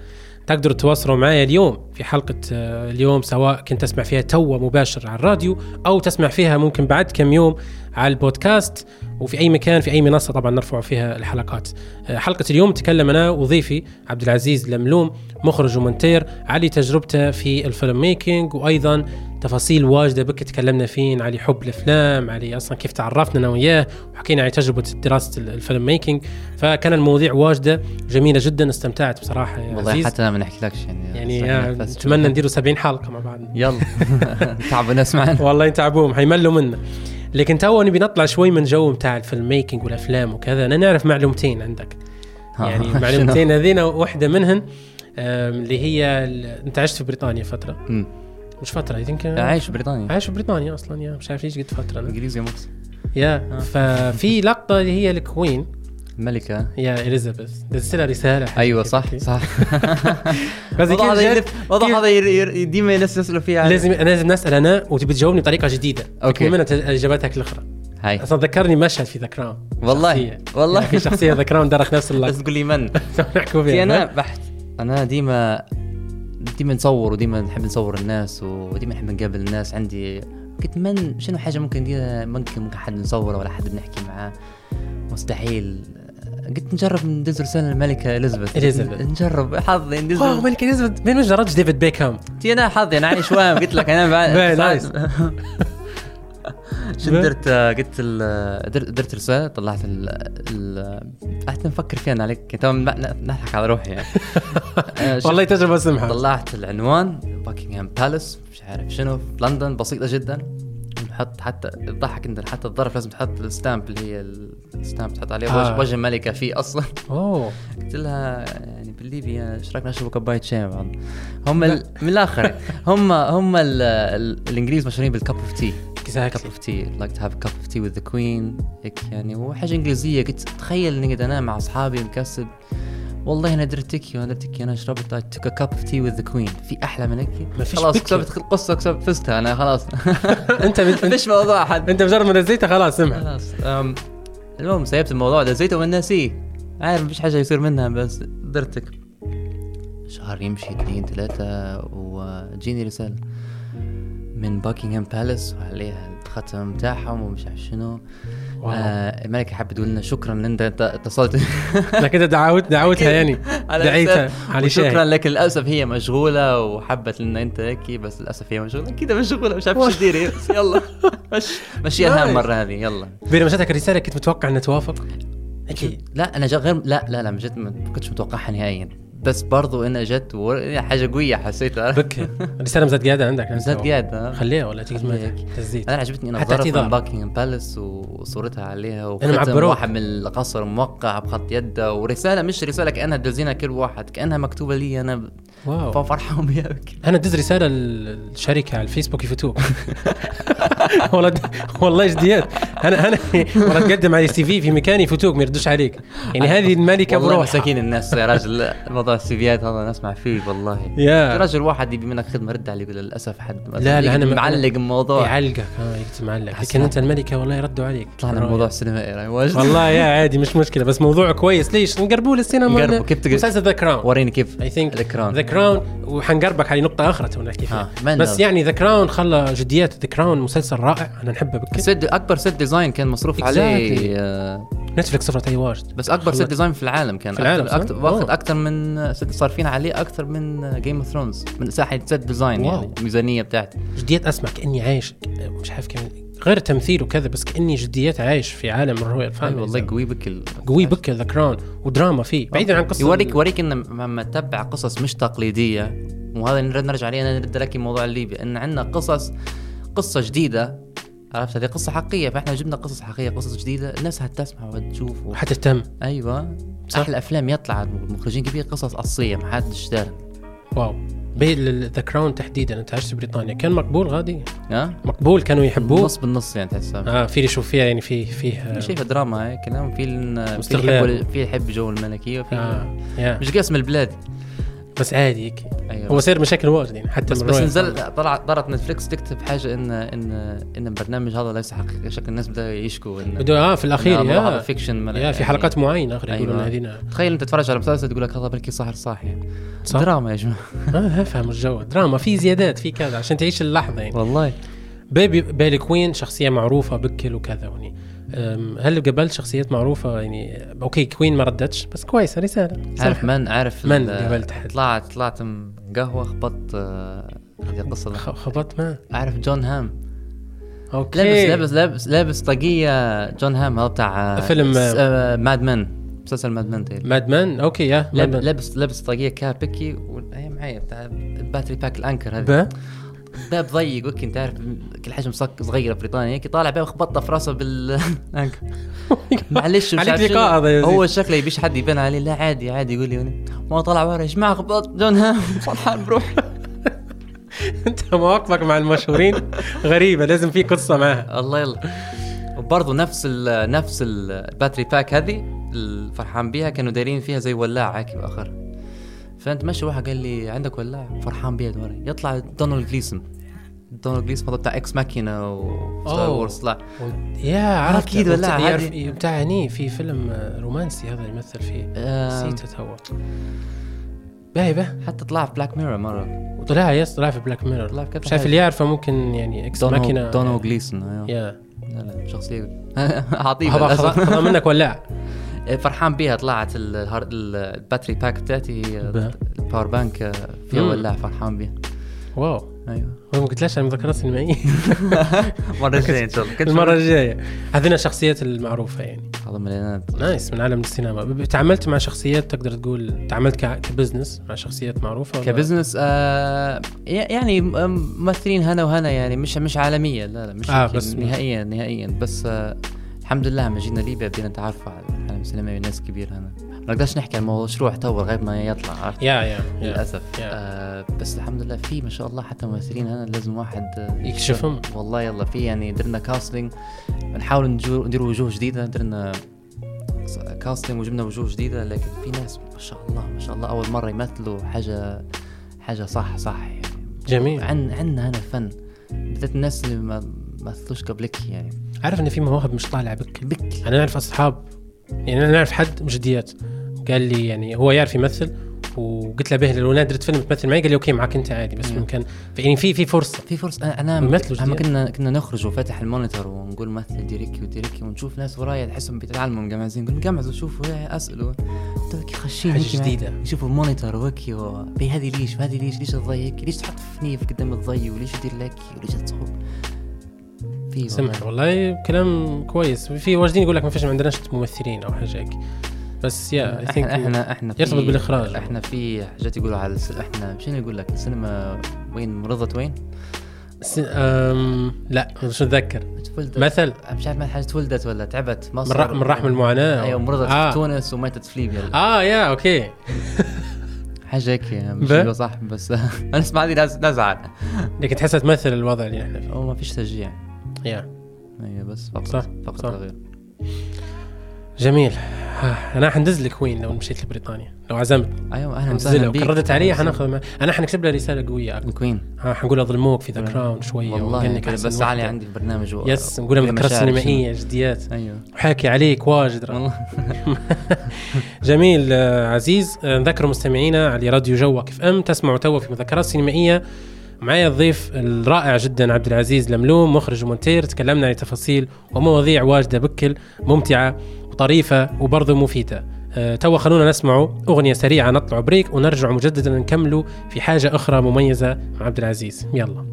تقدروا تتواصلوا معي اليوم في حلقة آه، اليوم سواء كنت تسمع فيها توا مباشر على الراديو أو تسمع فيها ممكن بعد كم يوم على البودكاست. وفي أي مكان في أي منصة طبعا نرفع فيها الحلقات. آه، حلقة اليوم تكلم أنا وضيفي عبد العزيز لملوم مخرج ومونتير على تجربته في ال filmmaking وأيضا تفاصيل واجدة بك تكلمنا فين على حب الأفلام على أصلا كيف تعرفنا أنا وياه وحكينا عن تجربة دراسة ال filmmaking. فكان المواضيع واجدة جميلة جدا استمتعت بصراحة يا والله عزيز. حتى أنا ما نحكيلكش يعني. يعني. نتمنى نديروا 70 حلقة مع بعض. يلا. تعب الناس معنا. والله يتعبوهم حيملوا منا. لكن تو نبي نطلع شوي من جو بتاع ال filmmaking والأفلام وكذا أنا نعرف معلومتين عندك. يعني؟ معلومتين هذين واحدة منهن اللي هي أنت عشت في بريطانيا فترة. مش فترة I think عايش في بريطانيا. عايش في بريطانيا أصلا يا. مش عارف ليش قد فترة. إنجليزي mix يا. ففي لقطة اللي هي ال queen ملكة. يا إليزابيث. دزت لها رسالة. حاجة أيوه. صح صح. بس كيف هذا هذا ديما الناس يسالوا فيها عن- لازم لازم نسأل أنا وتبي تجاوبني بطريقة جديدة. okay. من اجاباتك الاخرى هاي. أصلا ذكرني مشهد في The Crown والله شخصية. والله. يعني في شخصية The Crown درك نفس بس اللقطه تقول لي من. نحكوا في فيها. أنا بحث أنا ديما ديما نصور وديما نحب نصور الناس وديما نحب نقابل الناس. عندي قلت من شنو حاجة ممكن نديرها ممكن ممكن حد نصوره ولا حد بنحكي معاه. مستحيل. قلت نجرب ندز رسالة الملكة إليزابيث. إليزابيث. نجرب. حظي ندز wow ملك إليزابيث. بين ما جربتش ديفيد بيكهام؟ تي أنا حظي أنا عايش وهم قلت لك أنا بعد. nice. شو درت قلت درت رسالة طلعت ال ال قعدت نفكر فيها أنا عليك. نضحك على روحي يعني. آه، والله تجربة سمحه طلعت العنوان Buckingham Palace مش عارف شنو في لندن بسيطة جدا. نحط حتى تضحك انت حتى الظرف لازم تحط ال stamp اللي هي ال stamp تحط عليه آه. وجه, الملكة فيه أصلا. أوه. قلت لها يعني بالليبيا إيش رايك نشرب كوبايه شاي مع بعض. هم. من الآخر هم هم ال... ال... الإنجليز مشهورين بال cup of tea cup of tea like to have cup of tea with the queen هيك يعني. هو حاجة إنجليزية قلت تخيل إني قاعد أنام مع أصحابي مكسب. والله أنا درت تكي وأنا درت تكي أنا شربت I took cup of tea with the queen في أحلى من هيك؟ خلاص. كسبت القصة كسبت فزتها أنا خلاص. أنت فيش موضوع حد. أنت مجرد ما دزيته خلاص سمح خلاص المهم سيبت الموضوع دزيته ونسيه عارف مفيش حاجة يصير منها بس درتك. شهر يمشي اثنين ثلاثة وجيني رسالة. من باكنغهام بالاس وعليها الختم بتاعهم ومش عارف شنو. آه الملكة حابة تقول لنا شكرا إن أنت ات- اتصلت. لكن أنت دعوت دعوتها يعني. دعيتها أساس- على وشكرا شيء لك للأسف هي مشغولة وحبت إن أنت هيك بس للأسف هي مشغولة. كده مشغولة مش عارف شو تديري. بس يلا. مش مشيها. مرة هذه يلا. بينما جاتك الرساله كنت متوقع إنها توافق؟ أكيد. لا أنا جا غير لا لا لا جت ما كنتش متوقعها نهائيا. بس برضو انها جت و... حاجة قوية حسيتها. بك. الرساله مزاد قاعدة عندك ها؟ خليها ولا تيجي. تزيد أنا عجبتني أنا اعتذار. من Buckingham Palace وصورتها عليها وختم. واحد من القصر موقع بخط يده ورسالة مش رسالة كأنها دزينها كل واحد كأنها مكتوبة لي أنا. wow. فرحان بها أنا دز رسالة للشركه على الفيسبوك يفوتوك والله والله جديات أنا أنا والله تقدم على CV في مكان يفوتوك ما يردوش عليك. يعني هذه الملكة بروح مساكين الناس يا راجل. موضوع ال CVيات هذا نسمع فيه والله. يا. راجل واحد يبي منك خدمة رد عليه يقول للأسف حد لا، لا، ما- معلق الموضوع. يعلقك آه يكتب معلق. لكن أنت الملكة والله يردوا عليك. طلعنا من موضوع السينمائي راي واجد. والله يا عادي مش مشكلة. بس موضوع كويس. ليش؟ نقربوا للسينما. نقربوا. كيف تقر- مسلسل The Crown وريني كيف. I think The Crown. The Crown وحنقربك. على نقطة أخرى تو نحكي فيها آه، بس؟ يعني The Crown خلى جديات The Crown مسلسل رائع. أنا نحبه بك سد أكبر set design كان مصروف. عليه آه، نتفلكس صفرت أي واجد. بس أكبر set design في العالم كان في العالم،. أكثر من صارفين عليه أكثر من Game of Thrones من ساحة set design. يعني الميزانية بتاعته. جديات اسمع كاني عايش مش عارف كيف غير تمثيل وكذا بس كإني جديات عايش في عالم ال royal أي family والله قوي بكل قوي بك The Crown ودراما فيه. بعيدا عن قصة يوريك يوريك إن لما تتبع قصص مش تقليدية. وهذا نرد نرجع عليه أنا نرد لك موضوع الليبي إن عندنا قصص قصة جديدة عرفت؟ هذه قصة حقيقية. فإحنا جبنا قصص حقيقية قصص جديدة الناس هتسمع وتشوف و... حتهتم أيوه. صح. أحلى افلام يطلع المخرجين كبير قصص اصليه ما حدش دار wow. The Crown تحديدا أنت عشت في بريطانيا. كان مقبول غادي؟ ها؟ مقبول كانوا يحبوه؟ نص بالنص يعني تحسها آه في اللي يشوف فيها يعني فيه فيه مش شايفه دراما هيك كلام في في يحب في جو الملكية وفي آه. مش قسم البلاد. بس عادي هيك. أيوه. هو صار مشاكل واجد يعني حتى بس بس نزل. طلع طلعت نتفليكس تكتب حاجة ان ان إن البرنامج هذا ليس حقيقي شكل الناس بدا يشكوا ان بدو آه في الأخير هذا يا. فيكشن يا في حلقات معينة أخرى يقولون أيوة. هذينا. تخيل أنت تتفرج على مسلسل تقول لك هذا بلكي صاحر صح يعني صح؟ دراما يا جماعة. آه افهم الجو. دراما في زيادات في كذا عشان تعيش اللحظة يعني. والله. بيبي بيلي Queen شخصية معروفة بكل وكذا يعني. هل قبلت شخصيات معروفة؟ يعني okay Queen ما ردتش بس كويسة رسالة. عارف. من؟ عارف من قابلت حد؟ طلعت طلعت من قهوة خبطت آه، هذه القصة خ- خبط ما؟ عارف جون هام؟ أوكي. لابس لابس لابس لابس طاقية. جون هام هذا بتاع فيلم- ماد مان. مسلسل ماد مان ماد مان؟ أوكي يا لابس لابس طاقية كابيكي وهي معي بتاع الباتري باك الأنكر هذا ب- باب ضيق وكي انت عارف كل حاجة مسك صغيرة بريطانيا هيك طالع باب خبطه في راسه بالانكر معلش مش عليك. هو شكله يبيش حد يبان عليه. لا عادي عادي يقول لي ما طلع ورا يا جماعة خبطت جون هام. فرحان بروح انت مواقفك مع المشهورين غريبة لازم في قصة معها الله يلا. وبرضه نفس ال نفس ال battery pack هذه الفرحان بيها كانوا دايرين فيها زي ولاعة هيك باخر فأنت ماشي واحد قال لي عندك ولاعه فرحان بيها دوري. يطلع دونالد جليسون. دونالد جليس موضوع بتاع Ex Machina و Star. Wars طلع و... yeah عرفت أكيد ولا. بتاع هني في فيلم آه، رومانسي هذا يمثل فيه. نسيته تو باهي به حتى طلع في Black Mirror مرة. وطلع yes طلع في Black Mirror طلع في كذا شايف. اللي يعرفه ممكن يعني Ex Machina. دونالد دونالد جليسون أيوه. yeah. لا لا شخصية. عظيمة. خذا خذا منك ولاع فرحان بيها طلعت ال battery pack بتاعتي. ال power bank فيها مم. ولاع فرحان بيها. wow. أيوه. ما قلتلاش عن مذكرات سينمائيه مرة جاية إن شاء الله. المرة الجاية. هذين الشخصيات المعروفة يعني. هذا مليونات nice من عالم السينما. تعاملت مع شخصيات تقدر تقول تعاملت ك business مع شخصيات معروفة ولا؟ ك business آه يعني ممثلين هنا وهنا يعني مش مش عالمية لا لا مش آه، بس- نهائيا نهائيا. بس آه الحمد لله لما جينا ليبيا بدينا نتعرف على السينمائي ناس كبير هنا. ما نقدرش نحكي عن مشروع تو لغاية ما يطلع عرفت؟ yeah يا للأسف. آه بس الحمد لله في ما شاء الله حتى ممثلين هنا لازم واحد آه، يكشفهم. والله يلا في يعني درنا casting بنحاول نجو- نديروا وجوه جديدة. درنا casting وجبنا وجوه جديدة لكن في ناس ما شاء الله ما شاء الله أول مرة يمثلوا حاجة حاجة صح صح يعني. جميل. عن عندنا هنا فن. بالذات الناس اللي ما مثلوش قبلك يعني. عارف إن في مواهب مش طالعة بك. بك. أنا نعرف أصحاب يعني أنا نعرف حد جديات. قال لي يعني هو يعرف يمثل وقلت له به لو نادرة فيلم تمثل معي. قال لي okay معك أنت عادي بس مم. ممكن. يعني في في فرصة. في أنا- أنا لما. كنا كنا نخرج وفاتح المونيتور ونقول مثل ديريكي وديريكي ونشوف ناس ورايا تحسهم بيتعلموا مقمعزين نقول نقمعزوا شوفوا أسألوا. كي خشين معاك. جديدة. يشوفوا المونيتور وهيك و- بي هذه ليش؟ وهذه ليش؟ ليش تضيق ليش تحط فنيف قدام الضي؟ وليش يدير لك؟ وليش تصور في سمح والله. كلام كويس. في واجدين يقول لك ما فيش ما عندناش ممثلين أو حاجة هيك. بس يا إحنا إحنا إحنا يرتبط بالإخراج. إحنا في حاجات يقولوا على الس... إحنا شنو يقول لك؟ السينما وين؟ رضت وين؟ س... أم... لا مش متذكر. مثل؟ مش عارف حاجة تولدت ولا تعبت. من, مصر رح... من رحم المعاناة. أيوه مرضت آه. في تونس وماتت في ليبيا. آه يا أوكي حاجة هيك مش صح؟ بس أنا اسمع ناز- نزعل لكن تحسها تمثل الوضع اللي إحنا فيه. هو ما فيش تشجيع. يا أيوه بس فقط. صح، فقط صح. غير. جميل. أنا حندز لك وين لو مشيت لبريطانيا؟ لو عزمت. أيوه أهلا وسهلا بيك وكردت علي حناخذ ما... أنا حنكتب لها رسالة قوية أكثر ها حنقول لها ظلموك في The Crown شوية والله أحسن بس. علي عندي في برنامج و... yes نقول لها مذكرات سينمائيه جديات. أيوه. وحاكي عليك واجد. والله. جميل آه، عزيز آه، نذكر مستمعينا على راديو جوك FM تسمعوا توا في مذكرات سينمائية. معايا الضيف الرائع جدا عبد العزيز لملوم مخرج ومونتير. تكلمنا عن تفاصيل ومواضيع واجدة بكل ممتعة وطريفة وبرضه مفيدة. آه، توا خلونا نسمعوا أغنية سريعة نطلع بريك ونرجع مجددا نكملوا في حاجة أخرى مميزة مع عبد العزيز. يلا.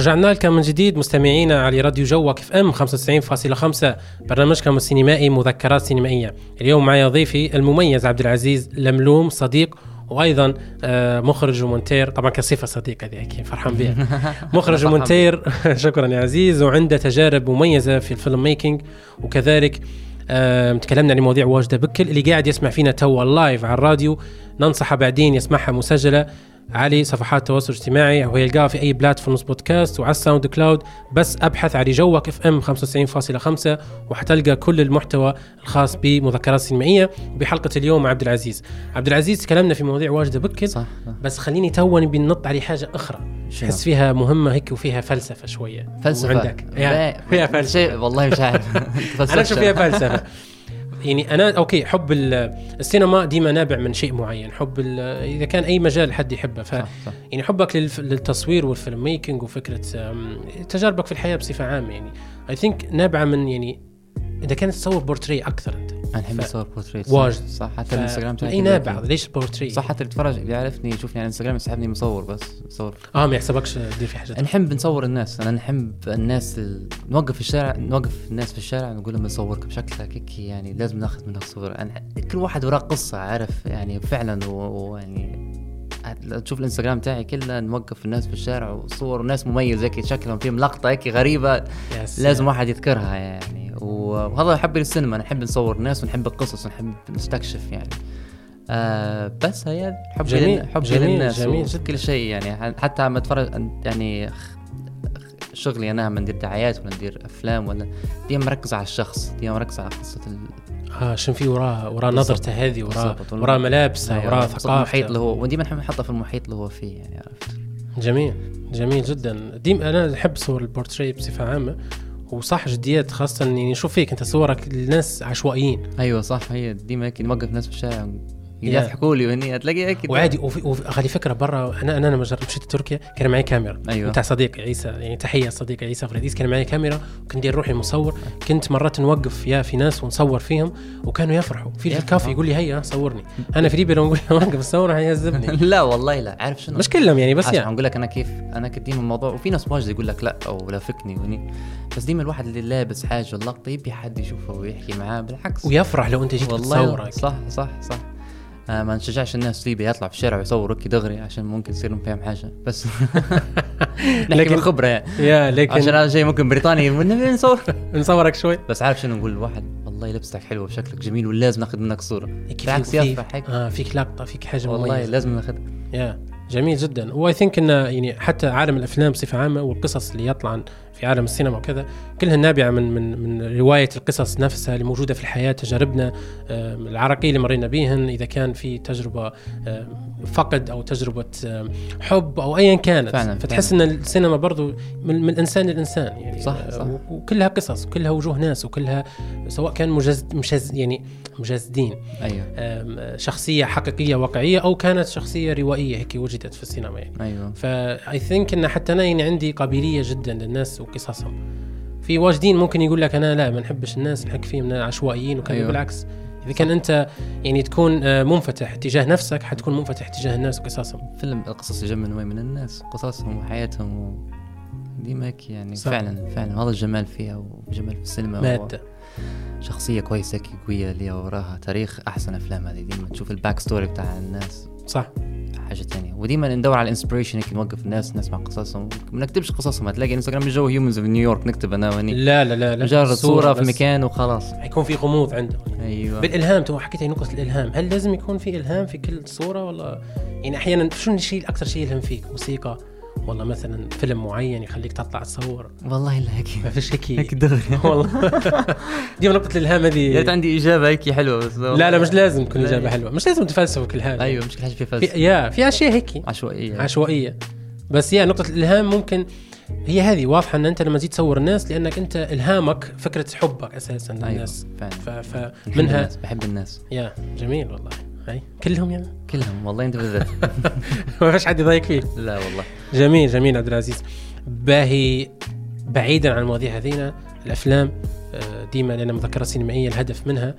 رجعنا لكم من جديد مستمعينا على راديو جوك FM 95.5 برنامجكم السينمائي مذكرات سينمائية. اليوم معي ضيفي المميز عبد العزيز لملوم صديق وأيضا آه، مخرج ومونتير. طبعا كصفة صديق هذه أكيد فرحان بها مخرج ومونتير شكرا يا عزيز. وعنده تجارب مميزة في ال filmmaking. وكذلك آه، تكلمنا عن مواضيع واجدة بكل اللي قاعد يسمع فينا توا live على الراديو. ننصحه بعدين يسمعها مسجلة. على صفحات التواصل الاجتماعي أو يلقاها في أي platform podcast وعلى ال SoundCloud. بس أبحث على جوك FM 95.5 وحتلقى كل المحتوى الخاص بمذكرات سينمائية وبحلقه اليوم مع عبد العزيز. عبد العزيز تكلمنا في مواضيع واجده بكل صح. بس خليني تو نبي ننط على حاجة أخرى؟ أحس فيها مهمة هيك وفيها فلسفة شوية. فلسفة. وعندك yeah لا، فيها فلسفة. والله مش عارف. أنا أشوف فيها فلسفة. يعني أنا okay حب ال- السينما ديما نابع من شيء معين. حب إذا كان أي مجال حد يحبه. ف صح صح. يعني حبك للتصوير وال filmmaking وفكرة تجاربك في الحياة بصفة عامة يعني. I think نابعة من يعني إذا كانت تصور بورتري أكثر أنت. أنا نحب ف- أصور بورتريت واجد. صح حتى ف- الإنستغرام تاعي أي نابع. ليش بورتري؟ صح حتى اللي يتفرج بيعرفني يشوفني على الإنستغرام يسحبني مصور بس مصور. آه ما يحسبكش تدير في حاجة. نحب نصور الناس أنا نحب الناس ال... نوقف في الشارع نوقف الناس في الشارع نقول لهم نصورك بشكلك هيك يعني لازم ناخذ منك صور أنا... كل واحد وراه قصة عارف يعني فعلا و- ويعني لو تشوف الإنستغرام تاعي كله نوقف الناس في الشارع وصور ناس مميزه هيك شكلهم فيهم لقطة هيك غريبة سلام. لازم واحد يذكرها يعني وهذا حبي للسينما نحب نصور الناس ونحب القصص ونحب نستكشف يعني آه بس هي حبي جميل، حبي جميل، للناس جميل. كل شيء يعني حتى عم أتفرج يعني شغلي أنا عم ندير دعايات ولا ندير أفلام ولا ديما مركز على الشخص ديما مركز على قصة. آه شنو في وراه؟ وراه. نظرته هذه وراه. وراه ملابسه أيوة، وراه قصة المحيط اللي ثقافته هو وديما نحب نحطها في المحيط اللي هو فيه يعني عرفت؟ جميل جميل جدا. ديم أنا أحب صور البورتريه بصفة عامة وصح جديات خاصة يعني نشوف فيك أنت صورك الناس عشوائيين. أيوه صح هي ديما هيك نوقف ناس في الشارع يضحكوا لي وهني تلاقي هيك وعادي وفي وفي- خلي فكرة برا أنا أنا لما مشيت تركيا كان معي كاميرا. أيوه. بتاع صديقي عيسى يعني تحية صديقي عيسى فريديس كان معي كاميرا وكنت ندير روحي مصور كنت مرات نوقف يا في ناس ونصور فيهم وكانوا يفرحوا. في. الكافي يقول لي هيا صورني. أنا في ليبيا لو نقول وقف صور هيعذبني لا والله لا عارف شنو؟ مش كلهم يعني بس يعني. عم أقول لك أنا كيف أنا كنت ديما الموضوع وفي ناس واجد يقول لك لا أو لا فكني وني بس ديما الواحد اللي لابس حاجة اللقطه يبي حد يشوفه ويحكي معاه بالعكس. ويفرح لو أنت جيت والله تصورك. صح صح صح. ما نشجعش الناس ليبيا يطلع في الشارع ويصور وكي دغري عشان ممكن يصير فاهم حاجة. بس لكن- خبره يعني. يا عشان لكن أنا جاي ممكن بريطانيا والنبي نصور. نصورك شوي. بس عارف شنو نقول الواحد والله لبستك حلوة وشكلك جميل ولازم ناخذ منك صورة. بالعكس في يفرح هيك آه فيك لقطة فيك حاجة والله لازم ناخذها يا جميل جدا. وأي ثينك إنه يعني حتى عالم الأفلام بصفة عامة والقصص اللي يطلع في عالم السينما وكذا كلها نابعة من من من رواية القصص نفسها اللي موجودة في الحياة تجاربنا العراقيل اللي مرينا بهن إذا كان في تجربة فقد أو تجربة حب أو ايا كانت. فعلاً، فتحس إن السينما برضو من, من الإنسان للإنسان يعني صح، آه، صح. وكلها قصص وكلها وجوه ناس وكلها سواء كان مجزد مجز يعني مجسدين أيوه. شخصية حقيقية واقعية أو كانت شخصية روائية هيك وجدت في السينما يعني. أيوه. فاي ثينك إن حتى أنا يعني عندي قابلية جدا للناس وقصصهم في واجدين ممكن يقول لك أنا لا ما نحبش الناس نحك فيهم عشوائيين وكذا. أيوة. بالعكس إذا كان أنت يعني تكون آه، منفتح تجاه نفسك حتكون منفتح تجاه الناس وقصصهم. فيلم القصص من وين من الناس قصصهم وحياتهم و... ديما هيك يعني صح. فعلا فعلا. هذا الجمال فيها وجمال في السينما مادة. شخصية كويسة قوية اللي وراها تاريخ أحسن أفلام هذه. ديما تشوف ال back story بتاع الناس. صح. وديما ندور على ال inspiration هيك نوقف الناس نسمع قصصهم. ما نكتبش قصصهم هتلاقي انستغرام جو Humans of New York نكتب أنا وهني لا لا لا لا. مجرد صورة في مكان وخلاص. حيكون في غموض عندهم أيوة. بالإلهام تو حكيت هي نقطة الإلهام. هل لازم يكون في إلهام في كل صورة ولا؟ يعني أحيانا شو الشيء الأكثر شيء يلهم فيك؟ موسيقى والله مثلا فيلم معين يخليك تطلع تصور. والله لا هيك. ما فيش هيك. هيك دغري. والله. دي نقطه الالهام يا ريت هذه عندي إجابة هيك حلوة بس لا لا مش لازم تكون. إجابة حلوة. مش لازم تفلسف كل حاجة أيوة مش كل حاجة في فلسفة. يا في أشياء هيك. عشوائية. عشوائية. بس يا نقطة الإلهام ممكن هي هذه واضحة إن أنت لما تجي تصور الناس لأنك أنت إلهامك فكرة حبك أساسا أيوة للناس. فعلا. ف... بحب فمنها بحب الناس. يا جميل والله. هاي كلهم يعني كلهم والله أنت بالذات. ما فيش حد يضايق فيك لا والله. جميل جميل عبد العزيز. باهي بعيدا عن المواضيع هذينا الأفلام آه، ديما لنا مذكرة سينمائية الهدف منها.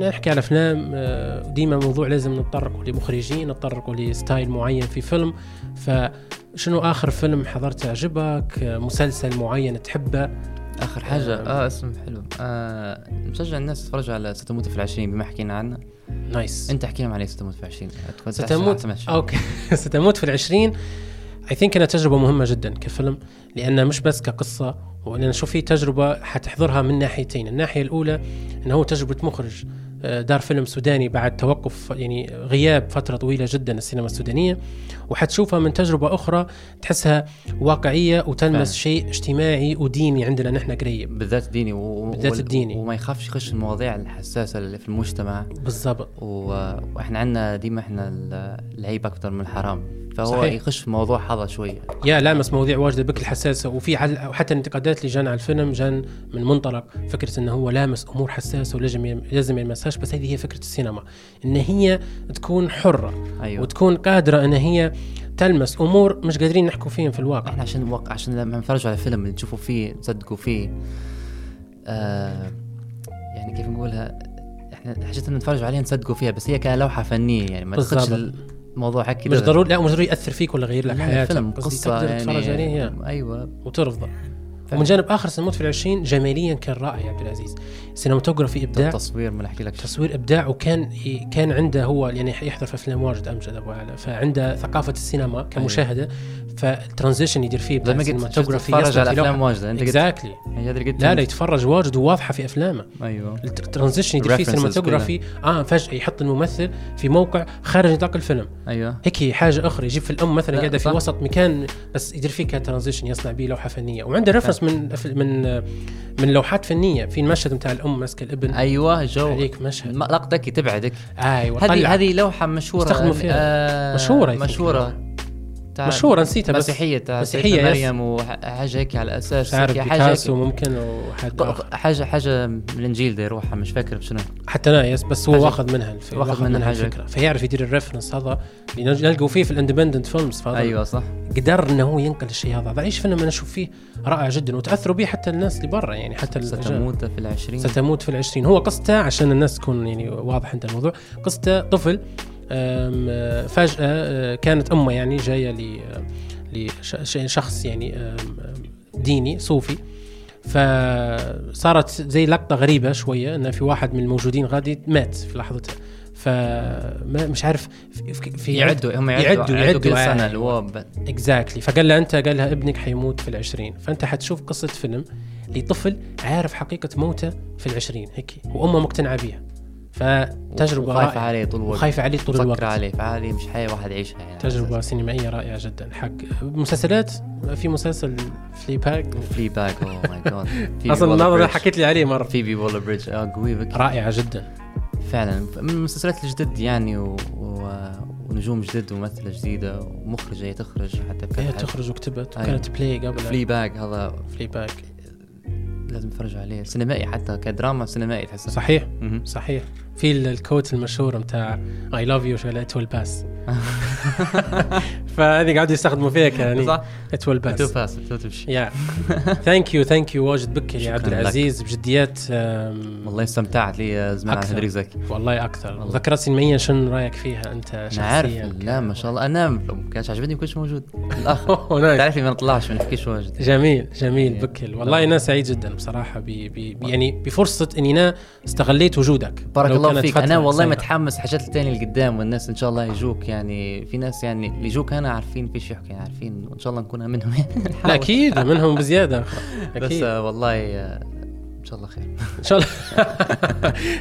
نحكي على أفلام آه، ديما موضوع لازم نتطرق لمخرجين نتطرق لستايل معين في فيلم. فشنو آخر فيلم حضرته عجبك؟ آه، مسلسل معين تحبه؟ آخر حاجة. آم. آه اسم حلو. آه مشجع الناس يتفرجوا على ستموت في العشرين بما حكينا عنه. nice. انت احكي لهم عليه ستموت في العشرين. ستموت. okay. ستموت في العشرين I think إنها تجربة مهمة جدا كفيلم لأنها مش بس كقصة وإن شوف في تجربة حتحضرها من ناحيتين. الناحية الأولى إنه هو تجربة مخرج آه، دار فيلم سوداني بعد توقف يعني غياب فترة طويلة جدا السينما السودانية. وحتشوفها من تجربة أخرى تحسها واقعية وتلمس. شيء اجتماعي وديني عندنا نحن قريب. بالذات الديني و... بالذات وال- الديني. وما يخافش يخش المواضيع الحساسة اللي في المجتمع. بالضبط. و... وإحنا عندنا ديما إحنا ال- العيب أكثر من الحرام. فهو صحيح. يخش في الموضوع هذا شوية. يا لامس مواضيع واجدة بكل حساسة. وفي حل وحتى الانتقادات اللي جان على الفيلم جان من منطلق فكرة إنه هو لامس أمور حساسة ولازم لازم يلمسهاش بس هذه هي فكرة السينما. إن هي تكون حرة أيوه. وتكون قادرة إن هي تلمس أمور مش قادرين نحكوا فيهم في الواقع إحنا عشان وق... عشان لما نتفرجوا على فيلم نشوفوا فيه نصدقوا فيه آه يعني كيف نقولها إحنا حاجات نتفرج عليها نصدقوا فيها بس هي كلوحة فنية يعني ما. تاخذش الموضوع هيك مش. ضروري لا مش ضروري يأثر فيك ولا يغير لك حياتك فيلم قصة تقدر يعني تتفرج عليه يا. أيوه وترضى ومن جانب آخر ستموت في العشرين جماليا كان رائع يا عبد العزيز. cinematography إبداع. التصوير ما احكي لك تصوير إبداع وكان كان عنده هو يعني يحضر في افلام واجد أمجد أبو علا فعنده ثقافة السينما كمشاهدة فال transition يدير فيه قلت ال cinematography تتفرج على أفلام واجده أنت exactly لا لا يتفرج واجد وواضحة في أفلامه. أيوه. ال transition يدير فيه cinematography آه فجأة يحط الممثل في موقع خارج نطاق الفيلم. أيوه. هيك حاجة أخرى يجيب في الأم مثلا لا، قاعدة في. وسط مكان بس يدير فيه ك transition يصنع به لوحة فنية. وعنده reference من من من لوحات فنية. في المشهد بتاع الأم ماسكة الابن. أيوه جو. عليك مشهد. لقطك تبعدك. أيوه. هذه. هذه لوحة مشهورة استخدموا فيها. آه think. مشهورة. تاع مشهورة نسيتها بس مسيحية، مسيحية yes. مريم وحاجة هيك على هيك حاجة بيكاسو. ممكن وحد آخر. حاجة حاجة من الانجيل ده يروحها مش فاكر بشنو حتى أنا yes بس هو حاجة- واخذ منها الف... واخذ منها منها حاجة. الفكرة فيعرف يدير ال reference هذا اللي نلقوا فيه في ال independent films فهذا أيوه صح قدر إنه هو ينقل الشيء هذا هذا إيش فيلم أنا أشوف فيه رائع جدا وتأثروا به حتى الناس اللي برا يعني حتى. ستموت في العشرين ستموت في العشرين هو قصته عشان الناس تكون يعني واضح عند الموضوع قصته طفل فجأة آه، كانت أمه يعني جاية ل لشخص يعني ديني صوفي. فصارت زي لقطة غريبة شوية أن في واحد من الموجودين غادي مات في لحظتها. فمش عارف في, في- يعدوا هم يعدوا يعدوا- كل سنه آه. اللي هو ب- اكزاكتلي فقال لها أنت قال لها ابنك حيموت في العشرين. فأنت حتشوف قصة فيلم لطفل عارف حقيقة موته في العشرين هيك. وأمه مقتنعة بيها. فتجربة رائعة. عليه طول الوقت. وخايفة عليه طول الوقت. عليه فهذه مش حياة واحد يعيشها يعني. تجربة سينمائية رائعة جدا. حق مسلسلات في مسلسل Fleabag Fleabag oh my God أصلا الناظر حكيت لي عليه مرة. Phoebe Waller Bridge آه قوي رائعة جدا. فعلا. من المسلسلات الجدد يعني و... و... ونجوم جدد وممثلة جديدة ومخرجة هي تخرج حتى هي تخرج وكتبت. أيوة. وكانت play قبل. فلي باك هذا Fleabag لازم تتفرجوا عليه. سينمائي حتى كدراما سينمائي تحسه. صحيح. مهم. صحيح. في ال- ال quote المشهور بتاع اي لاف يو شغلات ويل باس فهذه قاعدوا يستخدموا فيها صح. ات ويل تو باس باس تو تمشي. يا ثانك يو ثانك يو واجد بك يا عبد. العزيز بجديات والله استمتعت لي زمان زكي والله أكثر. مذكرات سينمائيه شنو رأيك فيها أنت أنا عارف شخصيا لا ما شاء الله. أنا ما كانش عجبني ما كنتش موجود. الآخر. تعرفي ما نطلعش ما نحكيش واجد. جميل جميل يعني بكل. والله أنا سعيد جدا بصراحة ب ب يعني بفرصة إني أنا استغليت وجودك. بارك الله فيك أنا والله. متحمس حاجات التاني اللي قدام والناس إن شاء الله يجوك يعني في ناس يعني اللي يجوك هنا عارفين فيش يحكي عارفين وان شاء الله نكون منهم يعني. أكيد منهم بزيادة بس أكيد آه، والله شاء الله خير. إن شاء الله.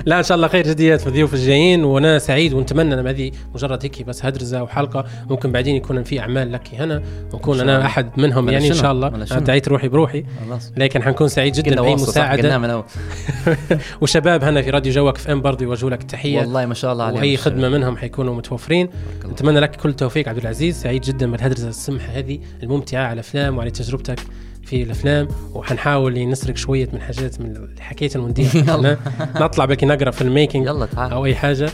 لا إن شاء الله خير. جديات في الضيوف الجايين وأنا سعيد ونتمنى ان هذه مجرد هيك بس هدرزة وحلقة. ممكن بعدين يكون في أعمال لك هنا ونكون أنا. أحد منهم يعني إن؟ شاء الله. أنا؟ دعيت روحي بروحي. لكن حنكون سعيد جدا بأي مساعدة. وشباب هنا في راديو جوك إف إم برضه يوجهوا لك التحيه والله ما شاء الله عليهم. وأي. خدمة منهم حيكونوا متوفرين. نتمنى لك كل التوفيق عبد العزيز. سعيد جدا بالهدرزة السمحه هذه الممتعة على الافلام وعلى تجربتك. في الأفلام وحنحاول نسرق شوية من حاجات من وندير يلا. نطلع بلكي نقرأ في ال making يلا تعال. أو أي حاجة.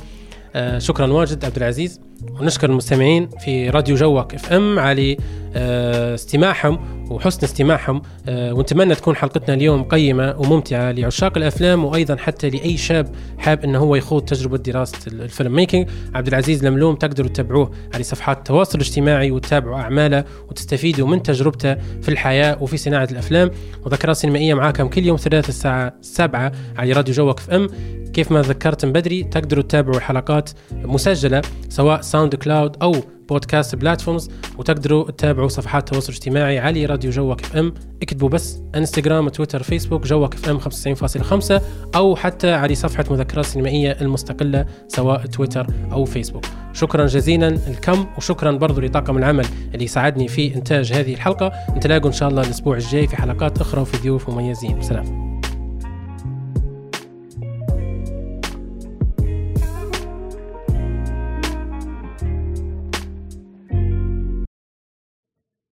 آه شكرا واجد عبد العزيز. ونشكر المستمعين في راديو جوك إف إم على آه استماعهم وحسن استماعهم آه ونتمنى تكون حلقتنا اليوم قيمة وممتعة لعشاق الأفلام وأيضا حتى لأي شاب حاب إنه هو يخوض تجربة دراسة ال film making. عبد العزيز لملوم تقدروا تتابعوه على صفحات التواصل الاجتماعي وتتابعوا أعماله وتستفيدوا من تجربته في الحياة وفي صناعة الأفلام. ومذكرات سينمائية معاكم كل يوم ثلاث الساعة 7 على راديو جوك إف إم. كيف ما ذكرت من بدري تقدروا تتابعوا الحلقات مسجلة سواء SoundCloud أو podcast platforms وتقدروا تتابعوا صفحات التواصل الاجتماعي على راديو جوك إف إم. اكتبوا بس إنستغرام تويتر فيسبوك جوك إف إم 95.5 أو حتى على صفحة مذكرات سينمائية المستقلة سواء تويتر أو فيسبوك. شكرا جزيلا الكم وشكرا برضو لطاقم العمل اللي ساعدني في إنتاج هذه الحلقة. نتلاقوا إن شاء الله الأسبوع الجاي في حلقات أخرى وفي ضيوف مميزين. سلام.